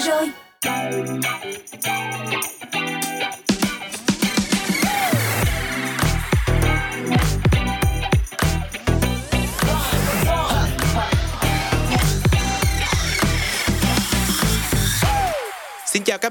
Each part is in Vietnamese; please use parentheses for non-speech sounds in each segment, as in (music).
giờ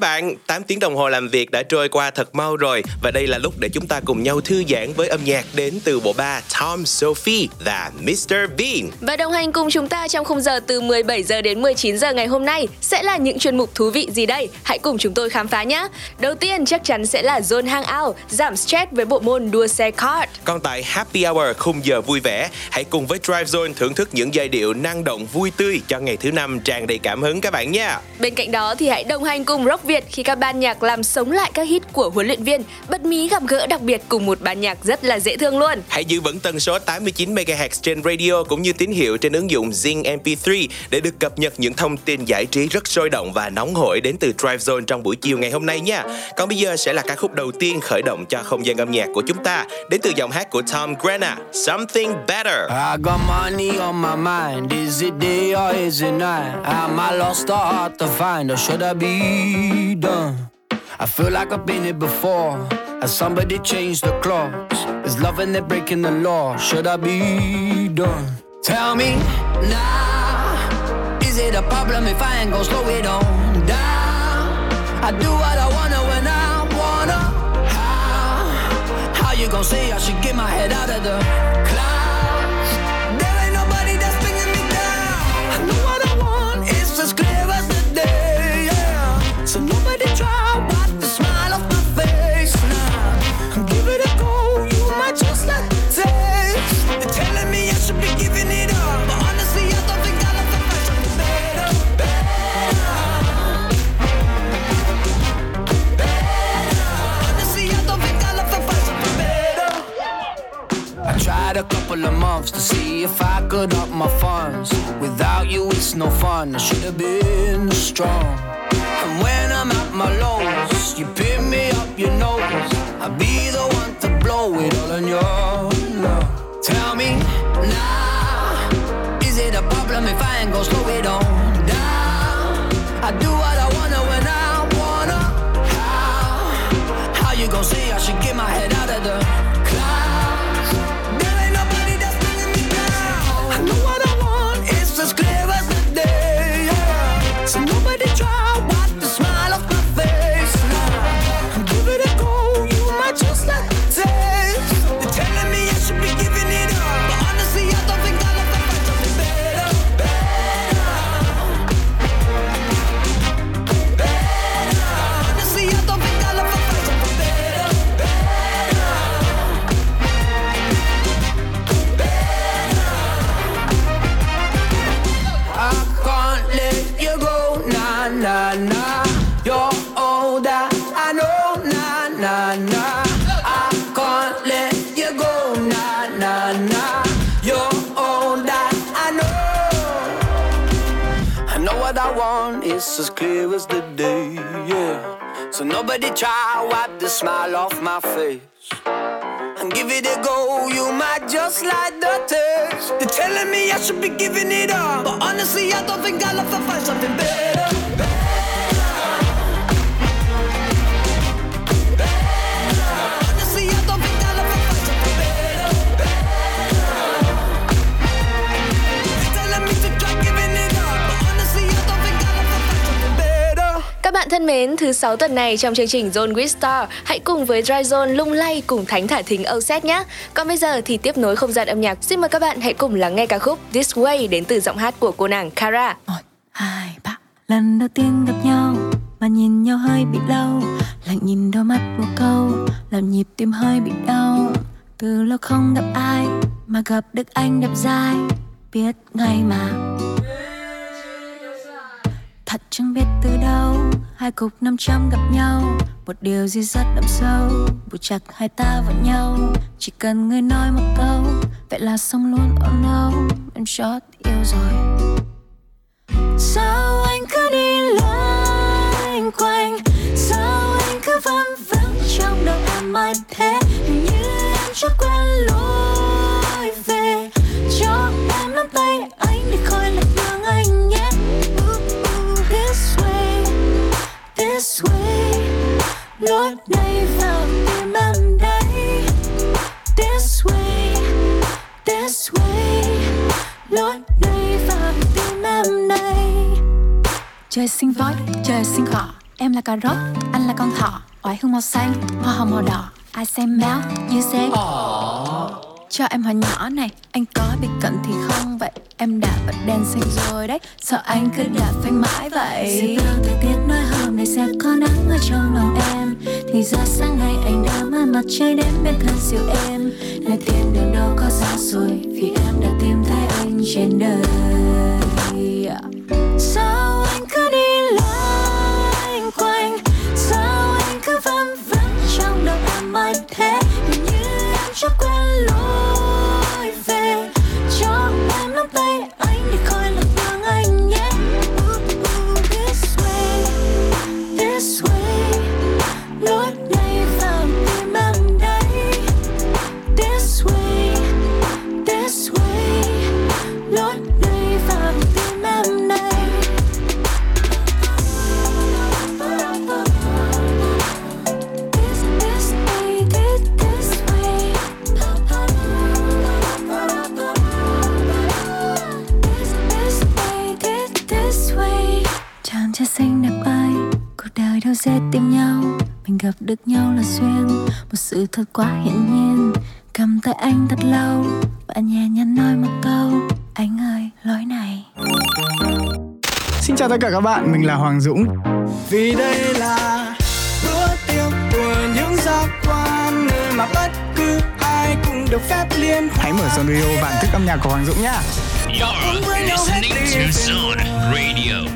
bạn, 8 tiếng đồng hồ làm việc đã trôi qua thật mau rồi và đây là lúc để chúng ta cùng nhau thư giãn với âm nhạc đến từ bộ ba Tom Sophie và Mr Bean. Và đồng hành cùng chúng ta trong khung giờ từ 17 giờ đến 19 giờ ngày hôm nay sẽ là những chuyên mục thú vị gì đây? Hãy cùng chúng tôi khám phá nhé. Đầu tiên chắc chắn sẽ là Zone Hangout, giảm stress với bộ môn đua xe kart. Còn tại Happy Hour khung giờ vui vẻ, hãy cùng với Drive Zone thưởng thức những giai điệu năng động vui tươi cho ngày thứ năm tràn đầy cảm hứng các bạn nha. Bên cạnh đó thì hãy đồng hành cùng Rock Việt khi các ban nhạc làm sống lại các hit của huấn luyện viên, bật mí gặp gỡ đặc biệt cùng một ban nhạc rất là dễ thương luôn. Hãy giữ vững tần số 89 MHz trên radio cũng như tín hiệu trên ứng dụng Zing MP3 để được cập nhật những thông tin giải trí rất sôi động và nóng hổi đến từ Drive Zone trong buổi chiều ngày hôm nay nha. Còn bây giờ sẽ là ca khúc đầu tiên khởi động cho không gian âm nhạc của chúng ta đến từ giọng hát của Tom Grenna, Something Better. I got money on my mind, is it day or is it night? Am I lost or hard to find or should I done. I feel like I've been here before. Has somebody changed the clocks? Is love and they're breaking the law? Should I be done? Tell me now. Is it a problem if I ain't gonna slow it on down? I do what I wanna when I wanna. How? How you gonna say I should get my head out of the clouds? Couple of months to see if I could up my funds. Without you, it's no fun. I should have been strong. And when I'm at my lowest, you pick me up your nose. I'll be the one to blow it all on your love. Tell me now, is it a problem if I ain't gonna slow it on down? I do what I wanna when I wanna. How? How you gonna say I should get my head out of the as clear as the day, yeah. So nobody try to wipe the smile off my face. And give it a go, you might just like the taste. They're telling me I should be giving it up, but honestly, I don't think I'll ever find something better. Các bạn thân mến, thứ sáu tuần này trong chương trình Zone with Star, hãy cùng với Dry Zone lung lay cùng Thánh Thả Thính Âu nhé. Còn bây giờ thì tiếp nối không gian âm nhạc, xin mời các bạn hãy cùng lắng nghe ca khúc This Way đến từ giọng hát của cô nàng Kara. Một, hai, ba. Lần đầu tiên gặp nhau mà nhìn nhau hơi bị lâu, lạnh nhìn đôi mắt một câu, làm nhịp tim hơi bị đau. Từ lâu không gặp ai mà gặp được anh đẹp dai, biết ngay mà thật chẳng biết từ đâu hai cục năm trăm gặp nhau, một điều gì rất đậm sâu. Buộc chặt hai ta vào nhau, chỉ cần người nói một câu, vậy là xong luôn oh no, em chót yêu rồi. Sao anh cứ đi loanh quanh? Sao anh cứ văng vắng trong đầu em? Mãi thế như em chưa quen luôn. Way lối này vào tim em đây this way this way lối này vào tim em đây trời sinh voi trời sinh cỏ em là cà rốt, anh là con thỏ. Oải hương màu xanh, hoa hồng màu đỏ. Ai xem béo như Aww cho em hỏi nhỏ này, anh có bị cận thì không? Vậy em đã bật đèn xanh rồi đấy. Sợ anh cứ đạp phanh mãi vậy? Sẽ thời tiết nói hôm nay sẽ có nắng ở trong lòng em. Thì ra sáng nay anh đã mang mặt trời đến bên thân siêu em. Nơi tiền đường đâu có xa rồi vì em đã tìm thấy anh trên đời. Được nhau là duyên, một sự thật quá hiển nhiên. Cầm tay anh thật lâu, và nhẹ nhàng nói một câu. Anh ơi, lối này. Xin chào tất cả các bạn, mình là Hoàng Dũng. Vì đây là bữa tiệc của những giác quan nơi mà bất cứ ai cũng được phép liên hoan. Hãy mở Zone Radio và thức âm nhạc của Hoàng Dũng nhá. You're listening to Zone Radio.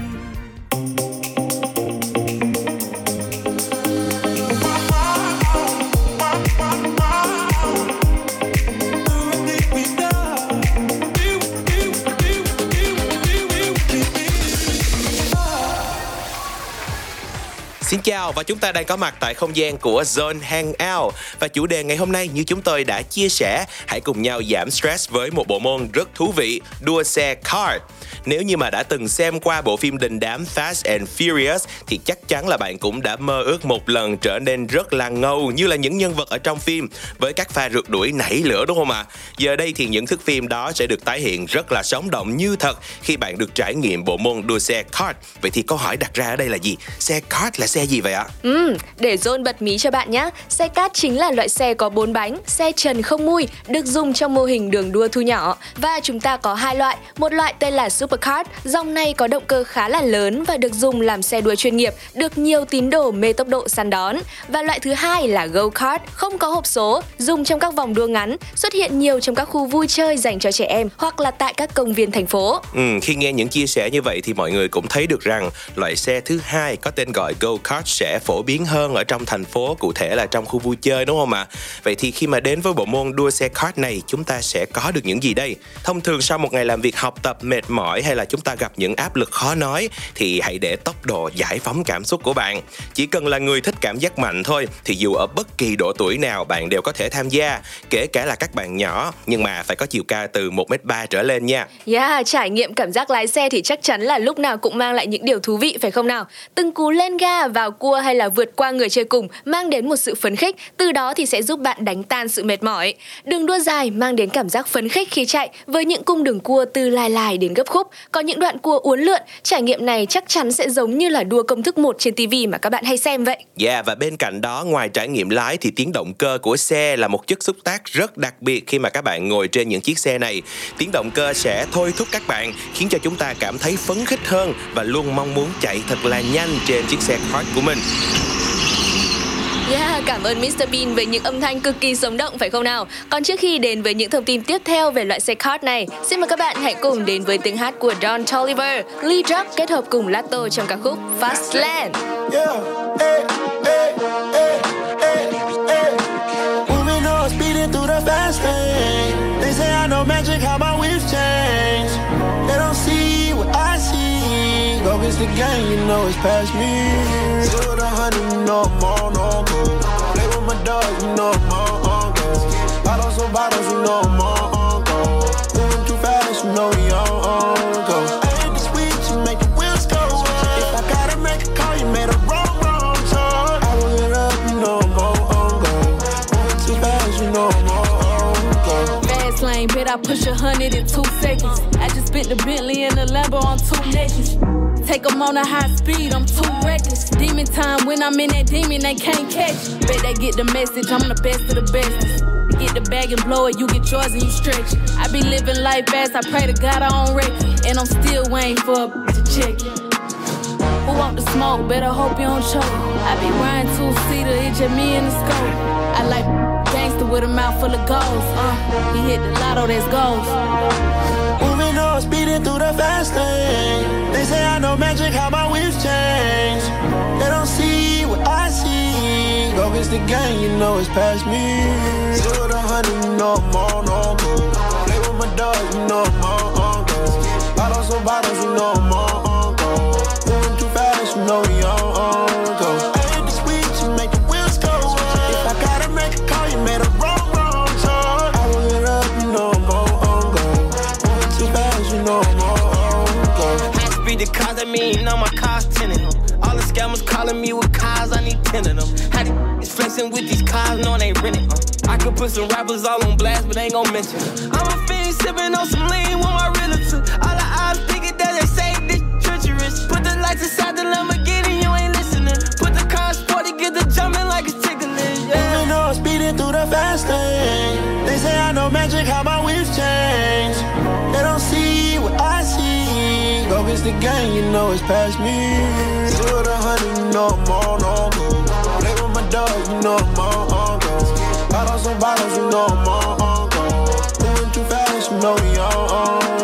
Xin chào và chúng ta đang có mặt tại không gian của Zone Hangout và chủ đề ngày hôm nay như chúng tôi đã chia sẻ, hãy cùng nhau giảm stress với một bộ môn rất thú vị, đua xe kart. Nếu như mà đã từng xem qua bộ phim đình đám Fast and Furious thì chắc chắn là bạn cũng đã mơ ước một lần trở nên rất là ngầu như là những nhân vật ở trong phim với các pha rượt đuổi nảy lửa đúng không ạ? Giờ đây thì những thước phim đó sẽ được tái hiện rất là sống động như thật khi bạn được trải nghiệm bộ môn đua xe kart. Vậy thì câu hỏi đặt ra ở đây là gì? Xe kart là xe gì vậy ạ? Ừ, để John bật mí cho bạn nhé. Xe kart chính là loại xe có bốn bánh, xe trần không mui, được dùng trong mô hình đường đua thu nhỏ. Và chúng ta có hai loại, một loại tên là Supercard, dòng này có động cơ khá là lớn và được dùng làm xe đua chuyên nghiệp, được nhiều tín đồ mê tốc độ săn đón. Và loại thứ hai là Go Kart, không có hộp số, dùng trong các vòng đua ngắn, xuất hiện nhiều trong các khu vui chơi dành cho trẻ em hoặc là tại các công viên thành phố. Ừ, khi nghe những chia sẻ như vậy thì mọi người cũng thấy được rằng loại xe thứ hai có tên gọi Go Kart sẽ phổ biến hơn ở trong thành phố, cụ thể là trong khu vui chơi đúng không ạ? Vậy thì khi mà đến với bộ môn đua xe kart này, chúng ta sẽ có được những gì đây? Thông thường sau một ngày làm việc học tập mệt mỏi hay là chúng ta gặp những áp lực khó nói thì hãy để tốc độ giải phóng cảm xúc của bạn. Chỉ cần là người thích cảm giác mạnh thôi thì dù ở bất kỳ độ tuổi nào bạn đều có thể tham gia, kể cả là các bạn nhỏ nhưng mà phải có chiều cao từ 1m3 trở lên nha. Yeah, trải nghiệm cảm giác lái xe thì chắc chắn là lúc nào cũng mang lại những điều thú vị phải không nào? Từng cú lên ga, vào cua hay là vượt qua người chơi cùng mang đến một sự phấn khích, từ đó thì sẽ giúp bạn đánh tan sự mệt mỏi. Đường đua dài mang đến cảm giác phấn khích khi chạy với những cung đường cua từ lai lai đến gấp khúc, có những đoạn cua uốn lượn, trải nghiệm này chắc chắn sẽ giống như là đua công thức 1 trên TV mà các bạn hay xem vậy. Yeah, và bên cạnh đó ngoài trải nghiệm lái thì tiếng động cơ của xe là một chất xúc tác rất đặc biệt khi mà các bạn ngồi trên những chiếc xe này. Tiếng động cơ sẽ thôi thúc các bạn khiến cho chúng ta cảm thấy phấn khích hơn và luôn mong muốn chạy thật là nhanh trên chiếc xe kart của mình. Yeah, cảm ơn Mr Bean về những âm thanh cực kỳ sống động phải không nào? Còn trước khi đến với những thông tin tiếp theo về loại xe kart này, xin mời các bạn hãy cùng đến với tiếng hát của Don Toliver, Lee Druck kết hợp cùng Lato trong ca khúc Fastland. Yeah, hey, hey, hey, hey, hey. Moving on, speeding through the fast lane. They say I know magic, how my wheels change. Against the game, you know it's past me. Zero to hundred, you know I'm on, on go. Play with my dogs, you know I'm on, on go. Bottles on bottles, you know I'm on, on go. Moving too fast, you know we on, on Push a hundred in two seconds. I just spit the Bentley and the Lambo on two necklaces. Take them on a high speed, I'm too reckless. Demon time, when I'm in that demon, they can't catch. Bet they get the message, I'm the best of the best. Get the bag and blow it, you get yours and you stretch. I be living life fast, I pray to God I don't wreck. And I'm still waiting for a to check. Who want the smoke? Better hope you don't choke. I be riding two seater, it just me and the scope. I like with a mouth full of goals. Uh, he hit the lotto, that's goals. Moving on, speeding through the fast lane. They say I know magic, how my wheels change. They don't see what I see. Go against the game, you know it's past me. Zero to hundred, you know I'm on, on go. Play with my dog, you know I'm on, on go. Bottles on bottles, you know I'm on, go. High speed the cars, that mean all my cars tinted them. All the scammers calling me with cars, I need ten of them. How these flexing with these cars, knowing they renting. Uh. I could put some rappers all on blast, but they ain't gon' mention. them. I'm a fiend sipping on some lean with my realtor. All the eyes thinking that they say this treacherous. Put the lights inside the Lamborghini, you ain't listening. Put the car sporty, get the jumping like it's tickling. Yeah. Moving on, speeding through the fast lane. They say I know magic, how my whips change. See. Go the game, you know it's past me. Zero to hundred, you know I'm on, on go. Play with my dog, you know I'm on, on go. Bottles on bottles, you know I'm on, on go. Moving too fast, you know we on, on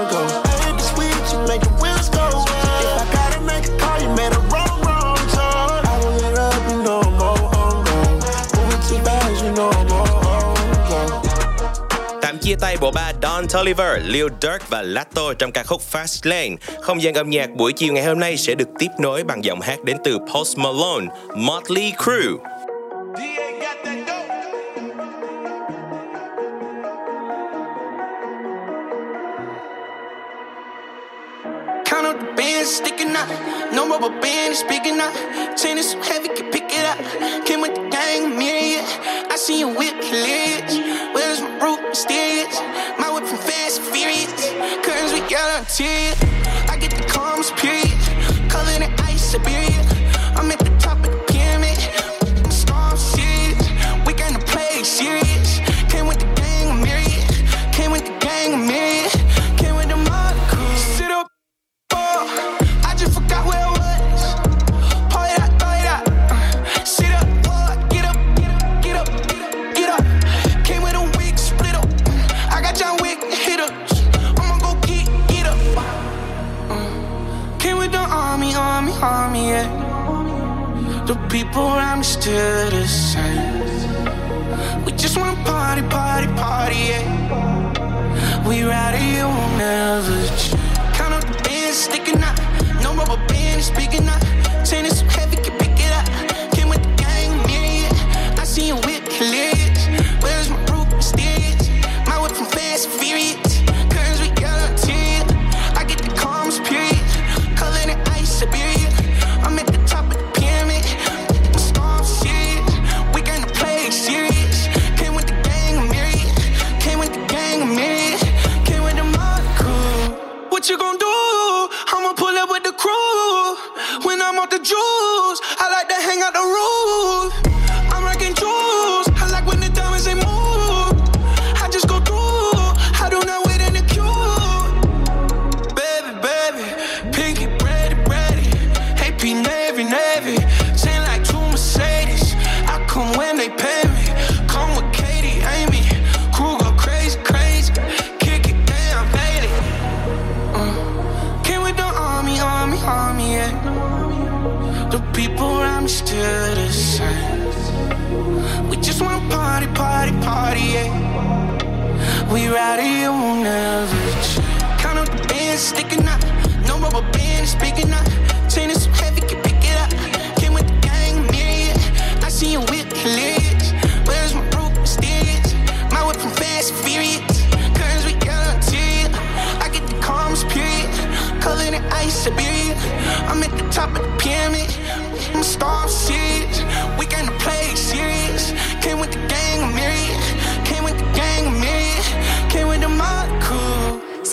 tay bộ ba Don Toliver, Lil Durk và Lato trong ca khúc Fast Lane. Không gian âm nhạc buổi chiều ngày hôm nay sẽ được tiếp nối bằng giọng hát đến từ Post Malone, Motley Crue. Count up the bands sticking out. No rubber band is speaking out. Chain is so heavy, can pick it up. Came with the gang, myriad. I see you whip hilarious. Where's my root mysterious? My whip from fast and furious. Curtains with yellow interior. I get the calms, period. Covered in ice, Siberia. The people around me still the same. We just wanna party, party, party, yeah. We ride it, you will never change. Count up the bands sticking out. No rubber band speaking out. Chain is heavy, In ice, Siberia. I'm at the top of the pyramid. I'm a star, serious. We gonna play serious. Came with the gang, myriad. Came with the gang, myriad. Came with the mob.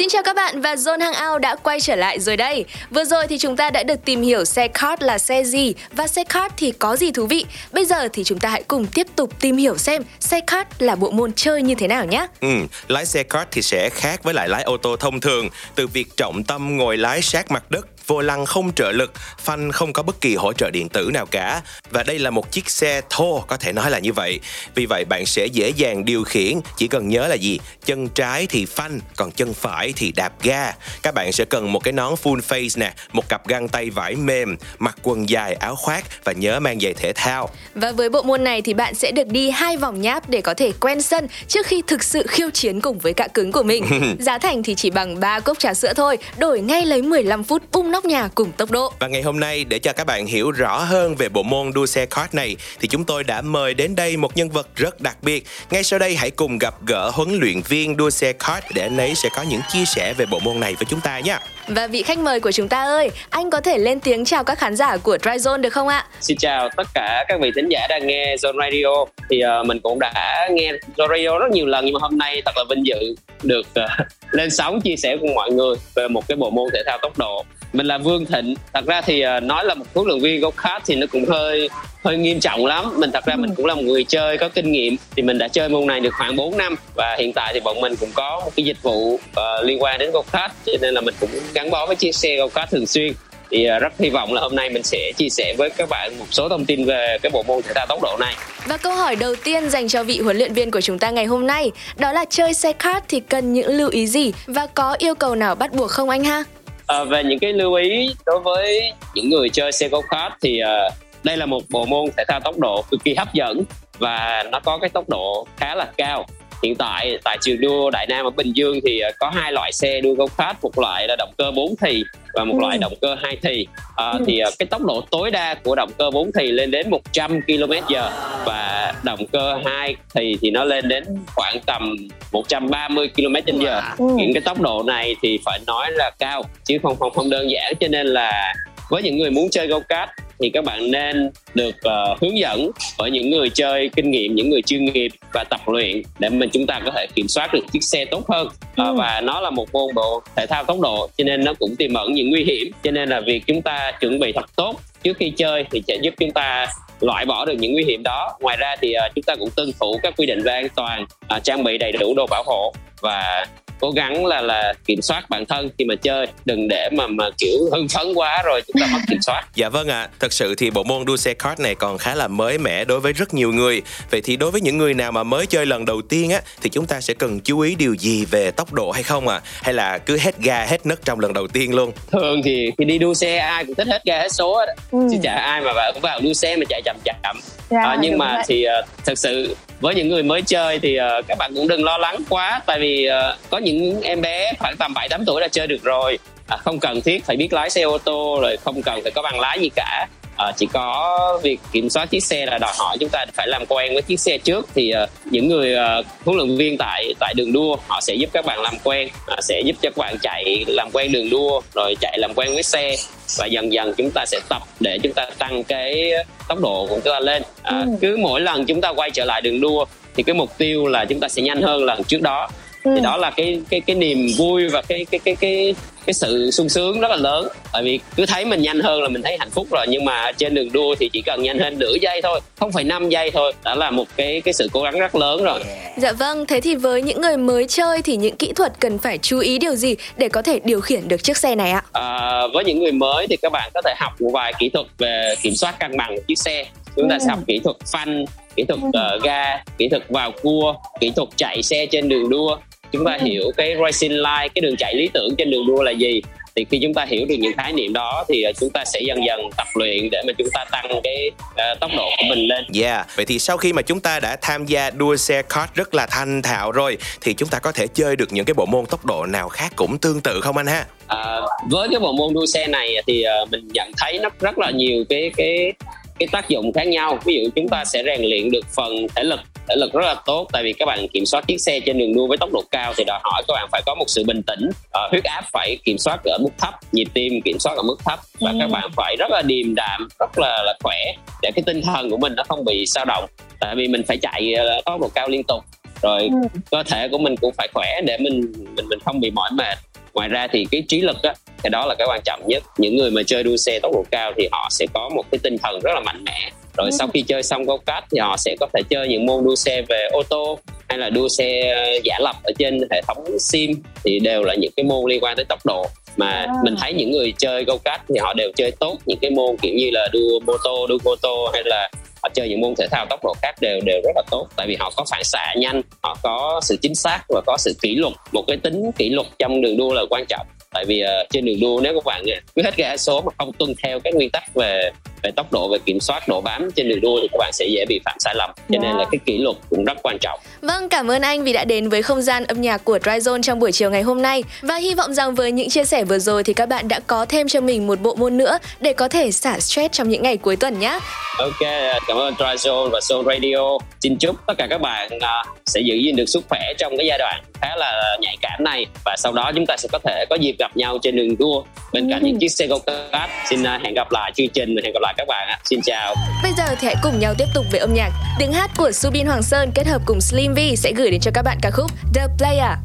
Xin chào các bạn và Zone Hangout đã quay trở lại rồi đây. Vừa rồi thì chúng ta đã được tìm hiểu xe kart là xe gì và xe kart thì có gì thú vị. Bây giờ thì chúng ta hãy cùng tiếp tục tìm hiểu xem xe kart là bộ môn chơi như thế nào nhé. Ừ, lái xe kart thì sẽ khác với lại lái ô tô thông thường từ việc trọng tâm ngồi lái sát mặt đất vô lăng không trợ lực, phanh không có bất kỳ hỗ trợ điện tử nào cả. Và đây là một chiếc xe thô, có thể nói là như vậy. Vì vậy bạn sẽ dễ dàng điều khiển, chỉ cần nhớ là gì? Chân trái thì phanh, còn chân phải thì đạp ga. Các bạn sẽ cần một cái nón full face nè, một cặp găng tay vải mềm, mặc quần dài, áo khoác và nhớ mang giày thể thao. Và với bộ môn này thì bạn sẽ được đi hai vòng nháp để có thể quen sân trước khi thực sự khiêu chiến cùng với cạ cứng của mình. (laughs) Giá thành thì chỉ bằng 3 cốc trà sữa thôi, đổi ngay lấy 15 phút bung nóc nhà cùng tốc độ. Và ngày hôm nay để cho các bạn hiểu rõ hơn về bộ môn đua xe kart này thì chúng tôi đã mời đến đây một nhân vật rất đặc biệt. Ngay sau đây hãy cùng gặp gỡ huấn luyện viên đua xe kart để anh ấy sẽ có những chia sẻ về bộ môn này với chúng ta nhé. Và vị khách mời của chúng ta ơi, anh có thể lên tiếng chào các khán giả của Dry Zone được không ạ? Xin chào tất cả các vị thính giả đang nghe Zone Radio. Thì uh, mình cũng đã nghe Zone Radio rất nhiều lần nhưng mà hôm nay thật là vinh dự được uh, (laughs) lên sóng chia sẻ cùng mọi người về một cái bộ môn thể thao tốc độ mình là Vương Thịnh thật ra thì uh, nói là một huấn luyện viên go kart thì nó cũng hơi hơi nghiêm trọng lắm mình thật ra mình cũng là một người chơi có kinh nghiệm thì mình đã chơi môn này được khoảng 4 năm và hiện tại thì bọn mình cũng có một cái dịch vụ uh, liên quan đến go kart cho nên là mình cũng gắn bó với chiếc xe go kart thường xuyên thì uh, rất hy vọng là hôm nay mình sẽ chia sẻ với các bạn một số thông tin về cái bộ môn thể thao tốc độ này. Và câu hỏi đầu tiên dành cho vị huấn luyện viên của chúng ta ngày hôm nay đó là chơi xe kart thì cần những lưu ý gì và có yêu cầu nào bắt buộc không anh ha? À, về những cái lưu ý đối với những người chơi xe go kart thì uh, đây là một bộ môn thể thao tốc độ cực kỳ hấp dẫn và nó có cái tốc độ khá là cao hiện tại tại trường đua Đại Nam ở Bình Dương thì ờ, có hai loại xe đua go kart một loại là động cơ 4 thì và một ừ. loại động cơ 2 thì à, ừ. thì cái tốc độ tối đa của động cơ 4 thì lên đến 100 km/h và động cơ 2 thì thì nó lên đến khoảng tầm 130 km/h ừ. những cái tốc độ này thì phải nói là cao chứ không không không đơn giản cho nên là với những người muốn chơi go kart thì các bạn nên được uh, hướng dẫn bởi những người chơi kinh nghiệm những người chuyên nghiệp và tập luyện để mình chúng ta có thể kiểm soát được chiếc xe tốt hơn. Uh, và nó là một môn bộ thể thao tốc độ cho nên nó cũng tiềm ẩn những nguy hiểm. Cho nên là việc chúng ta chuẩn bị thật tốt trước khi chơi thì sẽ giúp chúng ta loại bỏ được những nguy hiểm đó. Ngoài ra thì uh, chúng ta cũng tuân thủ các quy định về an toàn uh, trang bị đầy đủ đồ bảo hộ và cố gắng là là kiểm soát bản thân khi mà chơi. Đừng để mà mà kiểu hưng phấn quá rồi chúng ta mất kiểm soát. (laughs) Dạ vâng ạ. À. thật sự thì bộ môn đua xe kart này còn khá là mới mẻ đối với rất nhiều người. Vậy thì đối với những người nào mà mới chơi lần đầu tiên á thì chúng ta sẽ cần chú ý điều gì về tốc độ hay không à hay là cứ hết ga hết nấc trong lần đầu tiên luôn? Thường thì khi đi đua xe ai cũng thích hết ga hết số á. Ừ. chứ chả ai mà vào, vào đua xe mà chạy chậm chậm. Dạ, à, nhưng mà vậy. thì uh, thật sự với những người mới chơi thì uh, các bạn cũng đừng lo lắng quá. Tại vì uh, có những em bé khoảng tầm 7 8 tuổi đã chơi được rồi. À, không cần thiết phải biết lái xe ô tô rồi không cần phải có bằng lái gì cả. À, chỉ có việc kiểm soát chiếc xe là đòi hỏi chúng ta phải làm quen với chiếc xe trước. Thì uh, những người uh, huấn luyện viên tại tại đường đua họ sẽ giúp các bạn làm quen uh, sẽ giúp cho các bạn chạy làm quen đường đua rồi chạy làm quen với xe. Và dần dần chúng ta sẽ tập để chúng ta tăng cái tốc độ của chúng ta lên. À, ừ. cứ mỗi lần chúng ta quay trở lại đường đua thì cái mục tiêu là chúng ta sẽ nhanh hơn lần trước đó ừ. thì đó là cái cái cái niềm vui và cái cái cái cái cái sự sung sướng rất là lớn. Tại vì cứ thấy mình nhanh hơn là mình thấy hạnh phúc rồi nhưng mà trên đường đua thì chỉ cần nhanh hơn nửa giây thôi không phải 5 giây thôi. Đã là một cái cái sự cố gắng rất lớn rồi. Dạ vâng thế thì với những người mới chơi thì những kỹ thuật cần phải chú ý điều gì để có thể điều khiển được chiếc xe này ạ? À, với những người mới thì các bạn có thể học một vài kỹ thuật về kiểm soát cân bằng chiếc xe. Chúng ta sẽ học kỹ thuật phanh kỹ thuật uh, ga kỹ thuật vào cua kỹ thuật chạy xe trên đường đua chúng ta hiểu cái racing line cái đường chạy lý tưởng trên đường đua là gì thì khi chúng ta hiểu được những khái niệm đó thì ờ, chúng ta sẽ dần dần tập luyện để mà chúng ta tăng cái uh, tốc độ của mình lên. Yeah, vậy thì sau khi mà chúng ta đã tham gia đua xe kart rất là thanh thạo rồi thì chúng ta có thể chơi được những cái bộ môn tốc độ nào khác cũng tương tự không anh ha? À, với cái bộ môn đua xe này thì uh, mình nhận thấy nó rất là nhiều cái cái cái tác dụng khác nhau ví dụ chúng ta sẽ rèn luyện được phần thể lực thể lực rất là tốt. Tại vì các bạn kiểm soát chiếc xe trên đường đua với tốc độ cao thì đòi hỏi các bạn phải có một sự bình tĩnh. Uh, huyết áp phải kiểm soát ở mức thấp nhịp tim kiểm soát ở mức thấp. Và ừ. các bạn phải rất là điềm đạm rất là là khỏe để cái tinh thần của mình nó không bị sao động. Tại vì mình phải chạy tốc độ cao liên tục. Rồi ừ. cơ thể của mình cũng phải khỏe để mình mình mình không bị mỏi mệt. Ngoài ra thì cái trí lực á thì đó là cái quan trọng nhất. Những người mà chơi đua xe tốc độ cao thì họ sẽ có một cái tinh thần rất là mạnh mẽ rồi sau khi chơi xong go kart thì họ sẽ có thể chơi những môn đua xe về ô tô hay là đua xe giả lập ở trên hệ thống sim thì đều là những cái môn liên quan tới tốc độ. Mà à. mình thấy những người chơi go kart thì họ đều chơi tốt những cái môn kiểu như là đua mô tô đua mô tô hay là họ chơi những môn thể thao tốc độ khác đều đều rất là tốt. Tại vì họ có phản xạ nhanh họ có sự chính xác và có sự kỷ luật một cái tính kỷ luật trong đường đua là quan trọng. Tại vì uh, trên đường đua nếu các bạn cứ hết ga số mà không tuân theo các nguyên tắc về về tốc độ về kiểm soát độ bám trên đường đua thì các bạn sẽ dễ bị phạm sai lầm. Cho yeah. nên là cái kỷ luật cũng rất quan trọng. Vâng cảm ơn anh vì đã đến với không gian âm nhạc của Dry Zone trong buổi chiều ngày hôm nay. Và hy vọng rằng với những chia sẻ vừa rồi thì các bạn đã có thêm cho mình một bộ môn nữa để có thể xả stress trong những ngày cuối tuần nhé ok cảm ơn Dry Zone và Zone Radio. Xin chúc tất cả các bạn uh, sẽ giữ gìn được sức khỏe trong cái giai đoạn khá là nhạy cảm này. Và sau đó chúng ta sẽ có thể có dịp gặp nhau trên đường đua bên cạnh ừ. những chiếc xe go kart. Xin uh, hẹn gặp lại chương trình và hẹn gặp lại các bạn ạ. Xin chào. Bây giờ thì hãy cùng nhau tiếp tục với âm nhạc. Tiếng hát của Subin Hoàng Sơn kết hợp cùng Slim V sẽ gửi đến cho các bạn ca khúc The Player.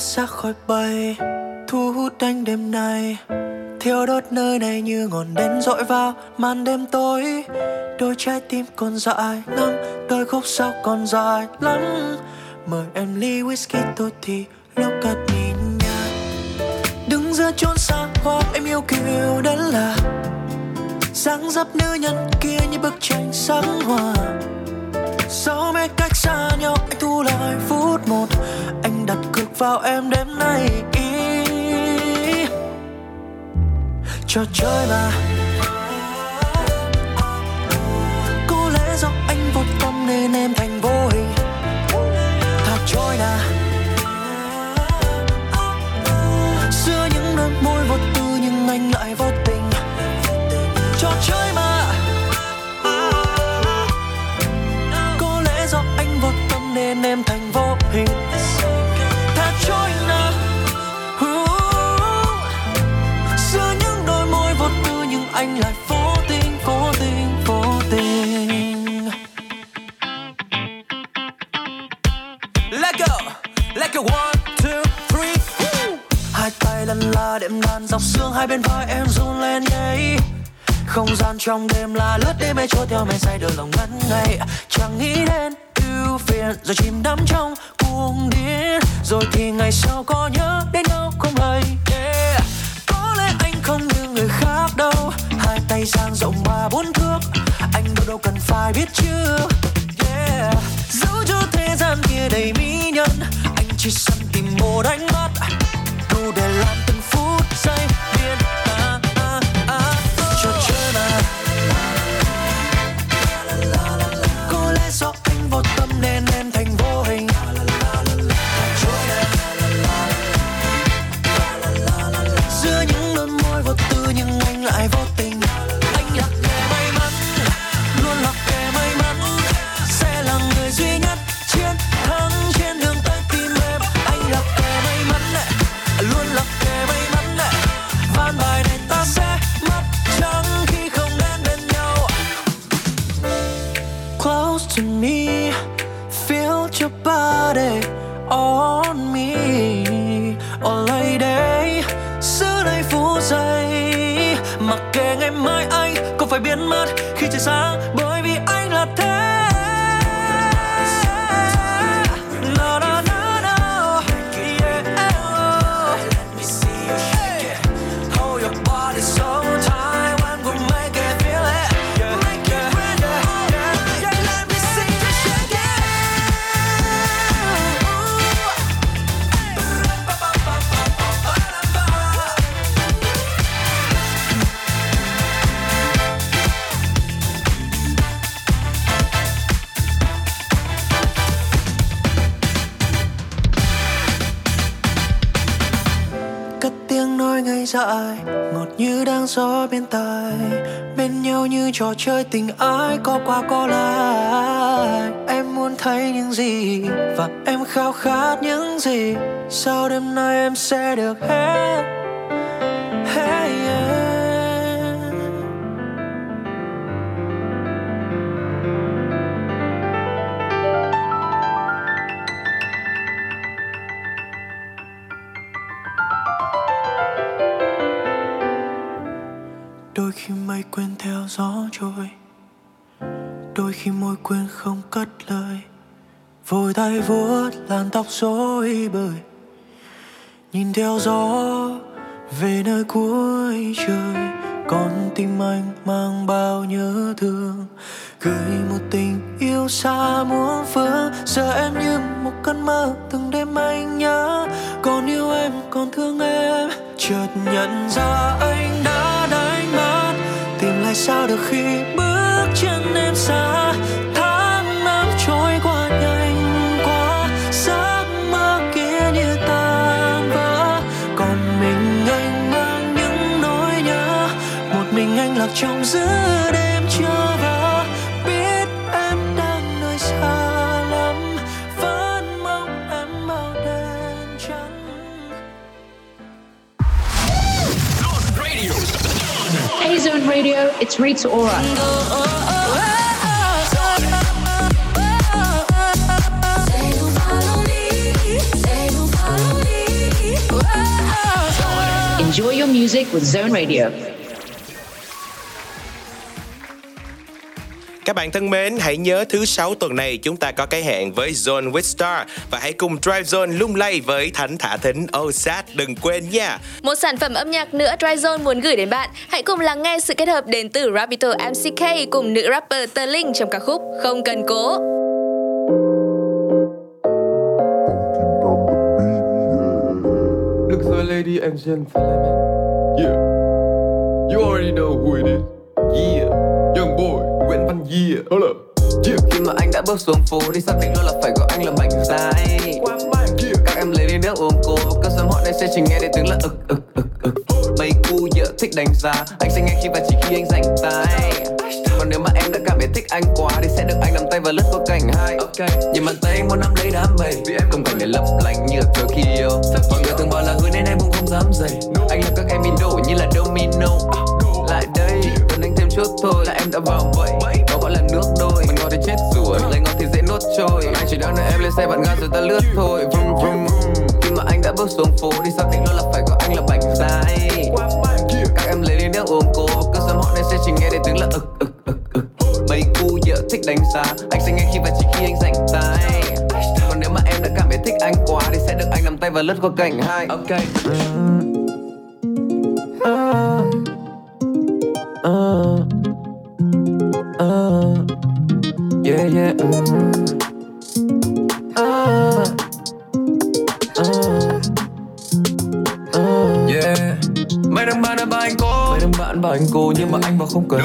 Xa khỏi bay, thu hút anh đêm nay thiêu đốt nơi này như ngọn đèn dội vào màn đêm tối. Đôi trái tim còn dại lắm đôi khúc sau còn dài lắm. Mời em ly whisky tôi thì lúc cất nhìn nhà đứng giữa chốn xa hoa, em yêu kiều đến là. Dáng dấp nữ nhân kia như bức tranh sáng hoa. Sau mấy cách xa nhau, anh thu lại phút một. Anh đặt cược vào em đêm nay trò chơi mà. Có lẽ do anh vô tâm nên em thành vô hình. Thả trôi nà. Xưa những đôi môi vô tình dọc xương hai bên vai em run lên đây không gian trong đêm là lướt đêm mê trôi theo mây say đôi lòng ngắn ngày chẳng nghĩ đến ưu phiền, rồi chìm đắm trong cuồng điên. Rồi thì ngày sau có nhớ đến đâu không lời yeah. có lẽ anh không như người khác đâu. Hai tay sang rộng ba bốn thước. Anh đâu đâu cần phải biết chưa yeah. dẫu cho thế gian kia đầy mỹ nhân. Anh chỉ săn tìm một ánh mắt body on me. All I day Giữa đây phút giây, Mặc kệ ngày mai anh có phải biến mất Khi trời sáng bờ dại ngọt như đang gió bên tai. Bên nhau như trò chơi tình ái, có qua có lại. Em muốn thấy những gì và em khao khát những gì. Sau đêm nay em sẽ được hết? Tay vuốt làn tóc rối bời, nhìn theo gió về nơi cuối trời. Con tim anh mang bao nhớ thương, gửi một tình yêu xa muôn phương. Giờ em như một cơn mơ từng đêm anh nhớ, còn yêu em, còn thương em. Chợt nhận ra anh đã đánh mất, tìm lại sao được khi bước trong đêm chưa biết em đang nơi xa lắm vẫn mong em màu đen trắng A Zone Radio, it's Rita Ora. Enjoy your music with Zone Radio. Các bạn thân mến, hãy nhớ thứ sáu tuần này chúng ta có cái hẹn với Zone with Star và hãy cùng Drive Zone lung lay với Thánh Thả Thính Osat đừng quên nha. Một sản phẩm âm nhạc nữa Dryzone muốn gửi đến bạn. Hãy cùng lắng nghe sự kết hợp đến từ Rapito MCK cùng nữ rapper Tờ Linh trong ca khúc Không cần cố. Look so lady and gentlemen. Yeah. You already know who it is. Yeah. Young boy, Nguyễn Văn Yeah. Up. Yeah. Khi mà anh đã bước xuống phố thì xác định luôn là phải gọi anh là bánh dài Các em lấy đi nước ôm cô Cause sớm họ đây sẽ chỉ nghe đến tiếng là ực ực ực ực. Mấy cu dở thích đánh giá Anh sẽ nghe khi và chỉ khi anh rảnh tay. Còn nếu mà em đã cảm thấy thích anh quá Thì sẽ được anh nắm tay và lướt qua cảnh hai Nhìn bàn tay anh muốn nắm lấy đám mây Công cảnh này lấp lánh như Tokyo. Mọi người thường bảo là hứa nên em cũng không dám dày Anh làm các em in đổ như là domino. Lại đây, cần anh thêm chút thôi. Là em đã vào bẫy Đó gọi là nước đôi. Mình ngon thì chết rồi, lấy ngọt thì dễ nuốt trôi. Anh chỉ đang đợi em lên xe bạn ga rồi ta lướt thôi. Vroom vroom Khi mà anh đã bước xuống phố thì xác định luôn là phải gọi anh là bạch dài Các em lấy đi nước uống cô Cứ sớm họ nên sẽ chỉ nghe đến tiếng là ực ực ực ực. Mấy cu dở thích đánh giá. Anh sẽ nghe khi và chỉ khi anh rảnh tay Còn nếu mà em đã cảm thấy thích anh quá Thì sẽ được anh nắm tay và lướt qua cảnh hai. Ok. Uh, uh, yeah, yeah. Mm. Uh, uh, uh, yeah. Mấy đứa bạn bảo anh cô. Mấy đứa bạn bảo anh cô nhưng mà anh bảo không cần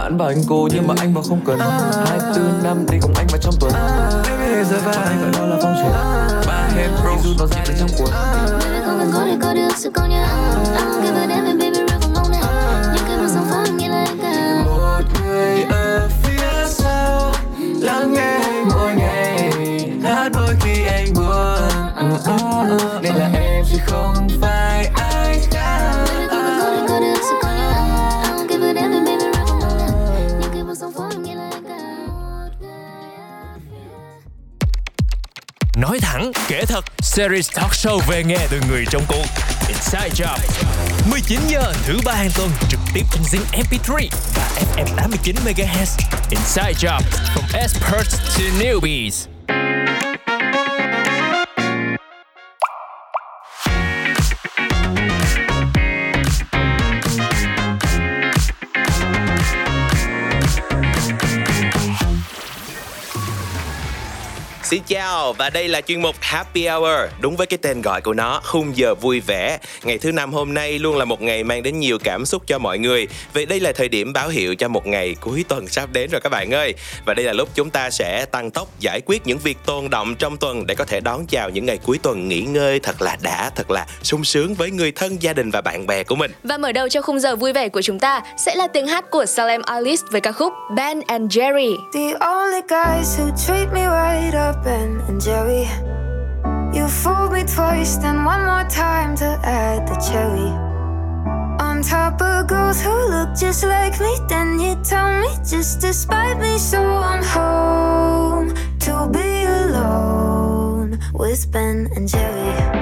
bạn bảo anh cô nhưng mà anh mà không cần. Hai tư năm đi cùng anh mà trong tuần. Baby giờ phải anh gọi đó là phong trần. Ba head bros dù nó ra từ trong cuốn Baby không cần gũi để có được sự công nhận I don't give a damn and baby real không ngông nè những cái mà sóng pháo em nghĩ là anh cả một người ở phía sau lắng nghe anh mỗi ngày. Hát mỗi khi anh buồn. Uh, nên là em chứ không series talk show về nghe từ người trong cuộc. Inside Job. 19 giờ thứ ba hàng tuần trực tiếp trên Zing MP3 và FM 89 MHz. Inside Job, from experts to newbies. Xin chào và đây là chuyên mục Happy Hour Đúng với cái tên gọi của nó, khung giờ vui vẻ. Ngày thứ năm hôm nay luôn là một ngày mang đến nhiều cảm xúc cho mọi người. Vì đây là thời điểm báo hiệu cho một ngày cuối tuần sắp đến rồi các bạn ơi. Và đây là lúc chúng ta sẽ tăng tốc giải quyết những việc tồn động trong tuần Để có thể đón chào những ngày cuối tuần nghỉ ngơi thật là đã, thật là sung sướng với người thân, gia đình và bạn bè của mình. Và mở đầu cho khung giờ vui vẻ của chúng ta sẽ là tiếng hát của Salem Alice với ca khúc Ben and Jerry. The only guys who treat me right are Ben and Jerry. You fooled me twice, then one more time to add the cherry. On top of girls who look just like me, then you tell me just to spite me, so I'm home to be alone with Ben and Jerry.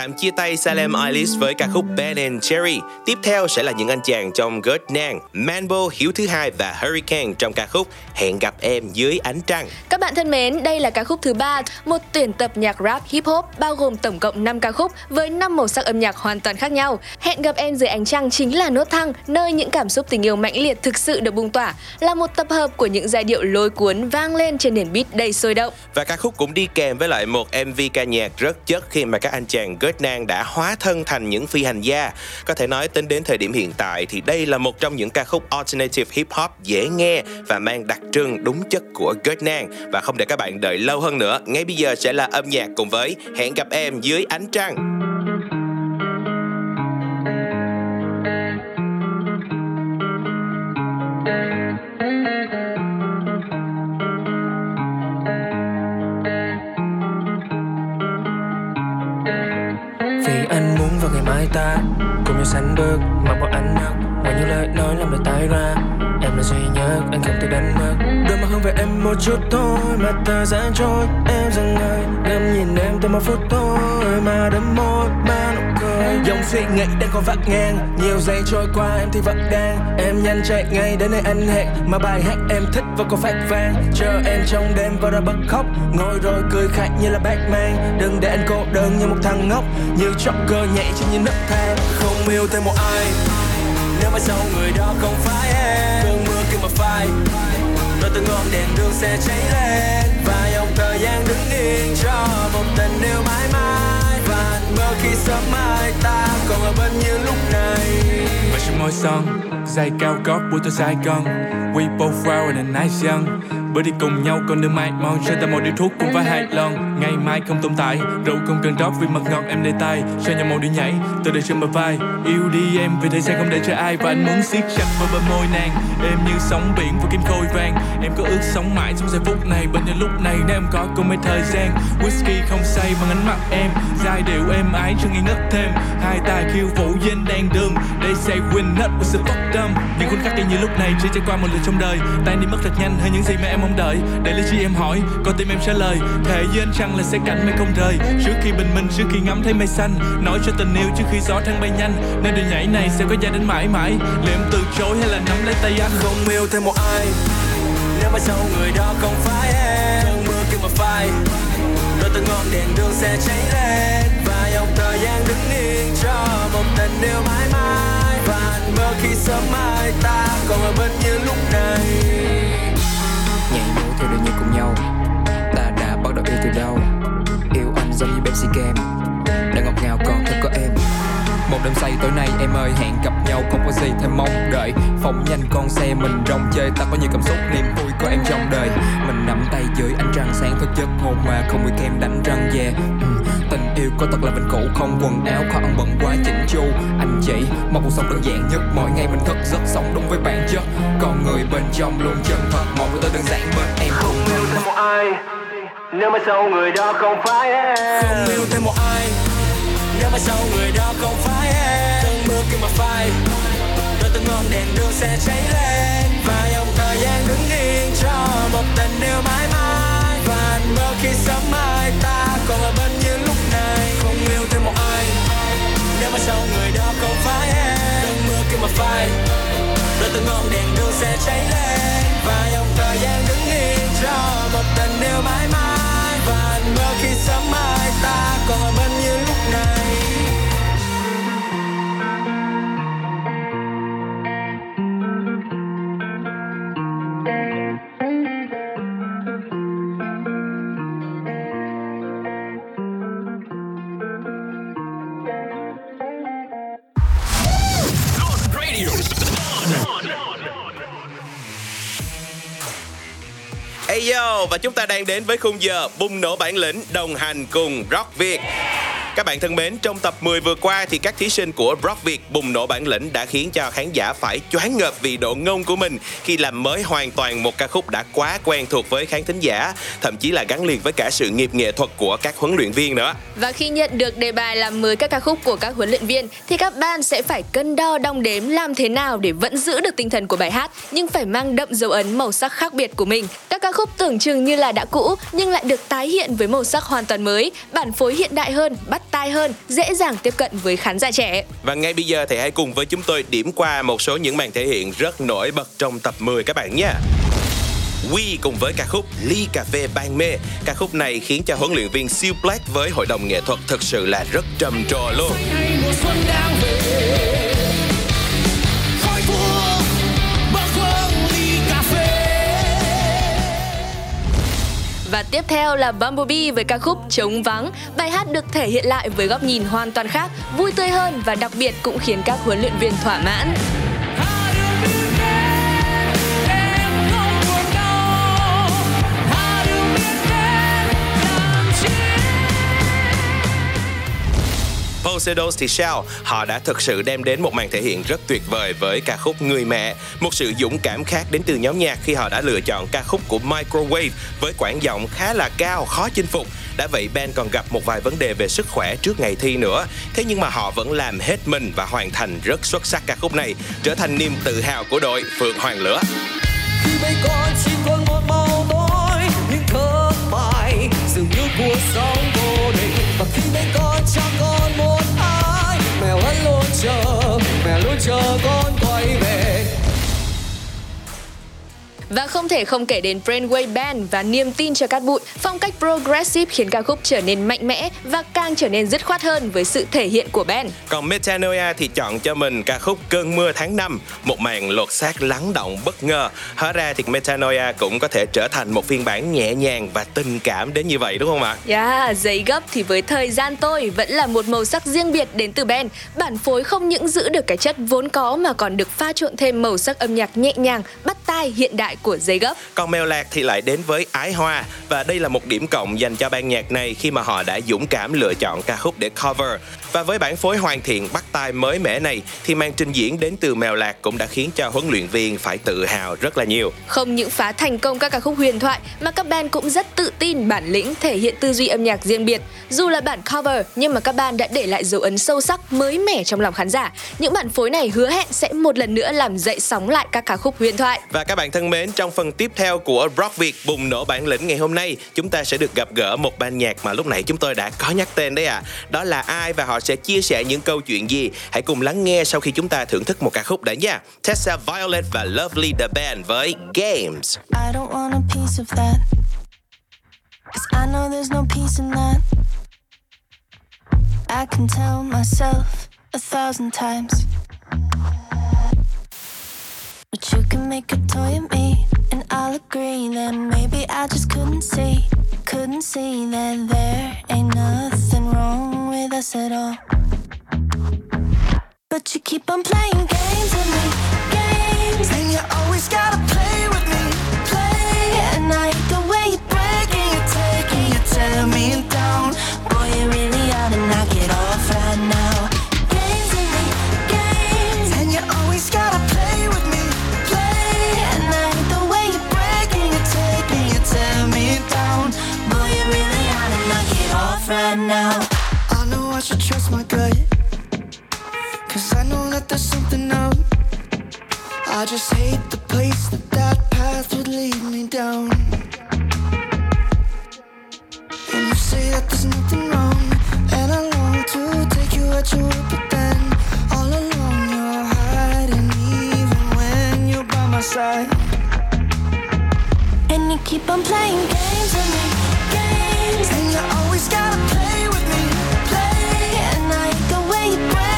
Tạm chia tay Salem Alice với ca khúc Ben and Jerry. Tiếp theo sẽ là những anh chàng trong Gert Nang, Manbo, Hiếu thứ hai và Hurricane trong ca khúc Hẹn gặp em dưới ánh trăng. Các bạn thân mến, đây là ca khúc thứ ba, một tuyển tập nhạc rap hip hop bao gồm tổng cộng 5 ca khúc với 5 màu sắc âm nhạc hoàn toàn khác nhau. Hẹn gặp em dưới ánh trăng chính là nốt thăng, nơi những cảm xúc tình yêu mãnh liệt thực sự được bùng tỏa, là một tập hợp của những giai điệu lôi cuốn vang lên trên nền beat đầy sôi động. Và ca khúc cũng đi kèm với lại một MV ca nhạc rất chất khi mà các anh chàng Gert Nang đã hóa thân thành những phi hành gia. Có thể nói tính đến thời điểm hiện tại thì đây là một trong những ca khúc alternative hip hop dễ nghe và mang đặc trưng đúng chất của Gert Và không để các bạn đợi lâu hơn nữa, ngay bây giờ sẽ là âm nhạc cùng với Hẹn gặp em dưới ánh trăng. Ngày mai ta. Cùng nhau sánh bước Mặc một ánh nắng Ngoài những lời nói làm đời tái ra là duy nhất anh không thể đánh mất. Đôi mắt hướng về em một chút thôi, mà thời gian trôi em dừng lại. Ngắm nhìn em từ một phút thôi, mà đắm môi, mà nụ cười. Dòng suy nghĩ đang còn vắt ngang, nhiều giây trôi qua em thì vẫn đang. Em nhanh chạy ngay đến nơi anh hẹn, mà bài hát em thích vẫn còn phát vang. Chờ em trong đêm và ra bật khóc, ngồi rồi cười khẽ như là Batman. Đừng để anh cô đơn như một thằng ngốc, như Joker nhảy trên những nấc thang. Không yêu thêm một ai, nếu mà sau người đó không phải em vai. Rồi kia từng ngọn đèn đường sẽ cháy lên và dòng thời gian đứng yên cho một tình yêu mãi mãi. Và mơ khi sớm mai ta còn ở bên như lúc này. Và trên môi son, Giày cao gót buổi tối dài gần We both wow and a nice young bởi đi cùng nhau con đường mai mòn Sẽ ta một điếu thuốc cũng phải hai lon. Ngày mai không tồn tại, Rượu không cần rót vì mật ngọt em đầy tay. Sao nhau màu đi nhảy, Tôi để trên bờ vai. Yêu đi em, vì thế sẽ không để cho ai. Và anh muốn siết chặt vào bờ môi nàng. Em như sóng biển và kim khôi vàng. Em có ước sống mãi trong giây phút này. Bên như lúc này nếu em có cùng mấy thời gian, Whisky không say bằng ánh mắt em. Giai điệu em ái cho nghi ngất thêm. Hai tay khiêu vũ dên đèn đường. They say win hết with sự fucked up Những khoảnh khắc như lúc này chỉ trải qua một lần trong đời. Tay đi mất thật nhanh hơn những gì mà em mong đợi. Để lý trí em hỏi, con tim em trả lời. Thề với anh rằng là sẽ cạnh mây không rời. Trước khi bình minh, trước khi ngắm thấy mây xanh, Nói cho tình yêu trước khi gió thăng bay nhanh. Nên đường nhảy này sẽ có gia đến mãi mãi. Liệu em từ chối hay là nắm lấy tay anh? Không yêu thêm một ai. Nếu mai sau người đó không phải em, cơn mưa kia mà phai. Đôi từng ngọn đèn đường sẽ cháy lên. Và dòng thời gian đứng yên cho một tình yêu mãi mãi. Và anh mơ khi sớm mai ta còn ở bên như lúc này nhảy múa theo đời như cùng nhau. Ta đã bắt đầu yêu từ đâu? Yêu anh giống như Pepsi kem, đã ngọt ngào còn thật có em một đêm say tối nay em ơi hẹn gặp nhau không có gì thêm mong đợi. Phóng nhanh con xe mình rong chơi ta có nhiều cảm xúc niềm vui của em trong đời. Mình nắm tay dưới ánh trăng sáng thức giấc hôn mà không bị kem đánh răng về yeah. Ừ tình yêu có thật là vinh cũ không quần áo khó ăn bận quá chỉnh chu. Anh chỉ mong cuộc sống đơn giản nhất mỗi ngày mình thức giấc sống đúng với bản chất. Còn người bên trong luôn chân thật mọi người tôi đơn giản bên em không yêu thêm một ai nếu mai sau người đó không phải em. Không yêu thêm một ai nếu mai sau người đó không phải em. Cơn mưa kia mà phai đôi từng ngọn đèn đường sẽ cháy lên. Và dòng thời gian đứng yên cho một tình yêu mãi mãi. Và anh mơ khi sớm mai ta còn ở bên sau người đó không phải em. Đừng mưa kia mà phai. Đôi từng ngọn đèn đường sẽ cháy lên. Và dòng thời gian đứng yên cho một tình yêu mãi mãi. Và mơ khi sớm mai ta còn bên như lúc này. Và chúng ta đang đến với khung giờ bùng nổ bản lĩnh đồng hành cùng Rock Việt. Các bạn thân mến, trong tập 10 vừa qua thì các thí sinh của Rock Việt bùng nổ bản lĩnh đã khiến cho khán giả phải choáng ngợp vì độ ngông của mình khi làm mới hoàn toàn một ca khúc đã quá quen thuộc với khán thính giả, thậm chí là gắn liền với cả sự nghiệp nghệ thuật của các huấn luyện viên nữa. Và khi nhận được đề bài làm mới các ca khúc của các huấn luyện viên thì các ban sẽ phải cân đo đong đếm làm thế nào để vẫn giữ được tinh thần của bài hát nhưng phải mang đậm dấu ấn màu sắc khác biệt của mình. Các ca khúc tưởng chừng như là đã cũ nhưng lại được tái hiện với màu sắc hoàn toàn mới, bản phối hiện đại hơn, bắt tai hơn, dễ dàng tiếp cận với khán giả trẻ. Và ngay bây giờ thì hãy cùng với chúng tôi điểm qua một số những màn thể hiện rất nổi bật trong tập 10 các bạn nhé. We cùng với ca khúc Ly Cà Phê Ban Mê Ca khúc này khiến cho huấn luyện viên siêu Black với hội đồng nghệ thuật thực sự là rất trầm trồ luôn mùa xuân đang về Và tiếp theo là Bumblebee với ca khúc Trống vắng. Bài hát được thể hiện lại với góc nhìn hoàn toàn khác, vui tươi hơn và đặc biệt cũng khiến các huấn luyện viên thỏa mãn. Poseidon thì sao? Họ đã thực sự đem đến một màn thể hiện rất tuyệt vời với ca khúc Người mẹ, một sự dũng cảm khác đến từ nhóm nhạc khi họ đã lựa chọn ca khúc của Microwave với quãng giọng khá là cao, khó chinh phục. Đã vậy Ben còn gặp một vài vấn đề về sức khỏe trước ngày thi nữa. Thế nhưng mà họ vẫn làm hết mình và hoàn thành rất xuất sắc ca khúc này, trở thành niềm tự hào của đội Phượng Hoàng Lửa. khi mấy con chỉ còn một màu tối những thất bại dường như cuộc sống vô định và khi mấy con chẳng còn một ai mẹ vẫn luôn chờ mẹ luôn chờ con quay về. Và không thể không kể đến Brainwave Band và niềm tin cho cát bụi. Phong cách progressive khiến ca khúc trở nên mạnh mẽ và càng trở nên dứt khoát hơn với sự thể hiện của band. Còn Metanoia thì chọn cho mình ca khúc Cơn mưa tháng 5, một màn lột xác lắng động bất ngờ. Hóa ra thì Metanoia cũng có thể trở thành một phiên bản nhẹ nhàng và tình cảm đến như vậy đúng không ạ? Yeah, giấy gấp thì với thời gian tôi vẫn là một màu sắc riêng biệt đến từ band. Bản phối không những giữ được cái chất vốn có mà còn được pha trộn thêm màu sắc âm nhạc nhẹ nhàng, bắt tai hiện đại của giấy gấp. Còn Mèo Lạc thì lại đến với Ái Hoa và đây là một điểm cộng dành cho ban nhạc này khi mà họ đã dũng cảm lựa chọn ca khúc để cover. Và với bản phối hoàn thiện bắt tai mới mẻ này thì màn trình diễn đến từ Mèo Lạc cũng đã khiến cho huấn luyện viên phải tự hào rất là nhiều. Không những phá thành công các ca khúc huyền thoại mà các band cũng rất tự tin bản lĩnh thể hiện tư duy âm nhạc riêng biệt. Dù là bản cover nhưng mà các band đã để lại dấu ấn sâu sắc mới mẻ trong lòng khán giả. Những bản phối này hứa hẹn sẽ một lần nữa làm dậy sóng lại các ca khúc huyền thoại. Và các bạn thân mến, trong phần tiếp theo của Rock Việt bùng nổ bản lĩnh ngày hôm nay, chúng ta sẽ được gặp gỡ một ban nhạc mà lúc nãy chúng tôi đã có nhắc tên đấy ạ. À. Đó là ai và họ sẽ chia sẻ những câu chuyện gì? Hãy cùng lắng nghe sau khi chúng ta thưởng thức một ca khúc đã nha. Tessa Violet và Lovely The Band với Games. I don't want a piece of that. Cause I know there's no peace in that. I can tell myself a thousand times. But you can make a toy of me, and I'll agree that maybe I just couldn't see, couldn't see that there ain't nothing wrong with us at all. But you keep on playing games with me, games, and you always gotta play with something up. I just hate the place that that path would lead me down. And you say that there's nothing wrong. And I long to take you at your word, but then all along you're hiding, even when you're by my side. And you keep on playing games with me, games. And you always gotta play with me, play. And I hate the way you're breaking,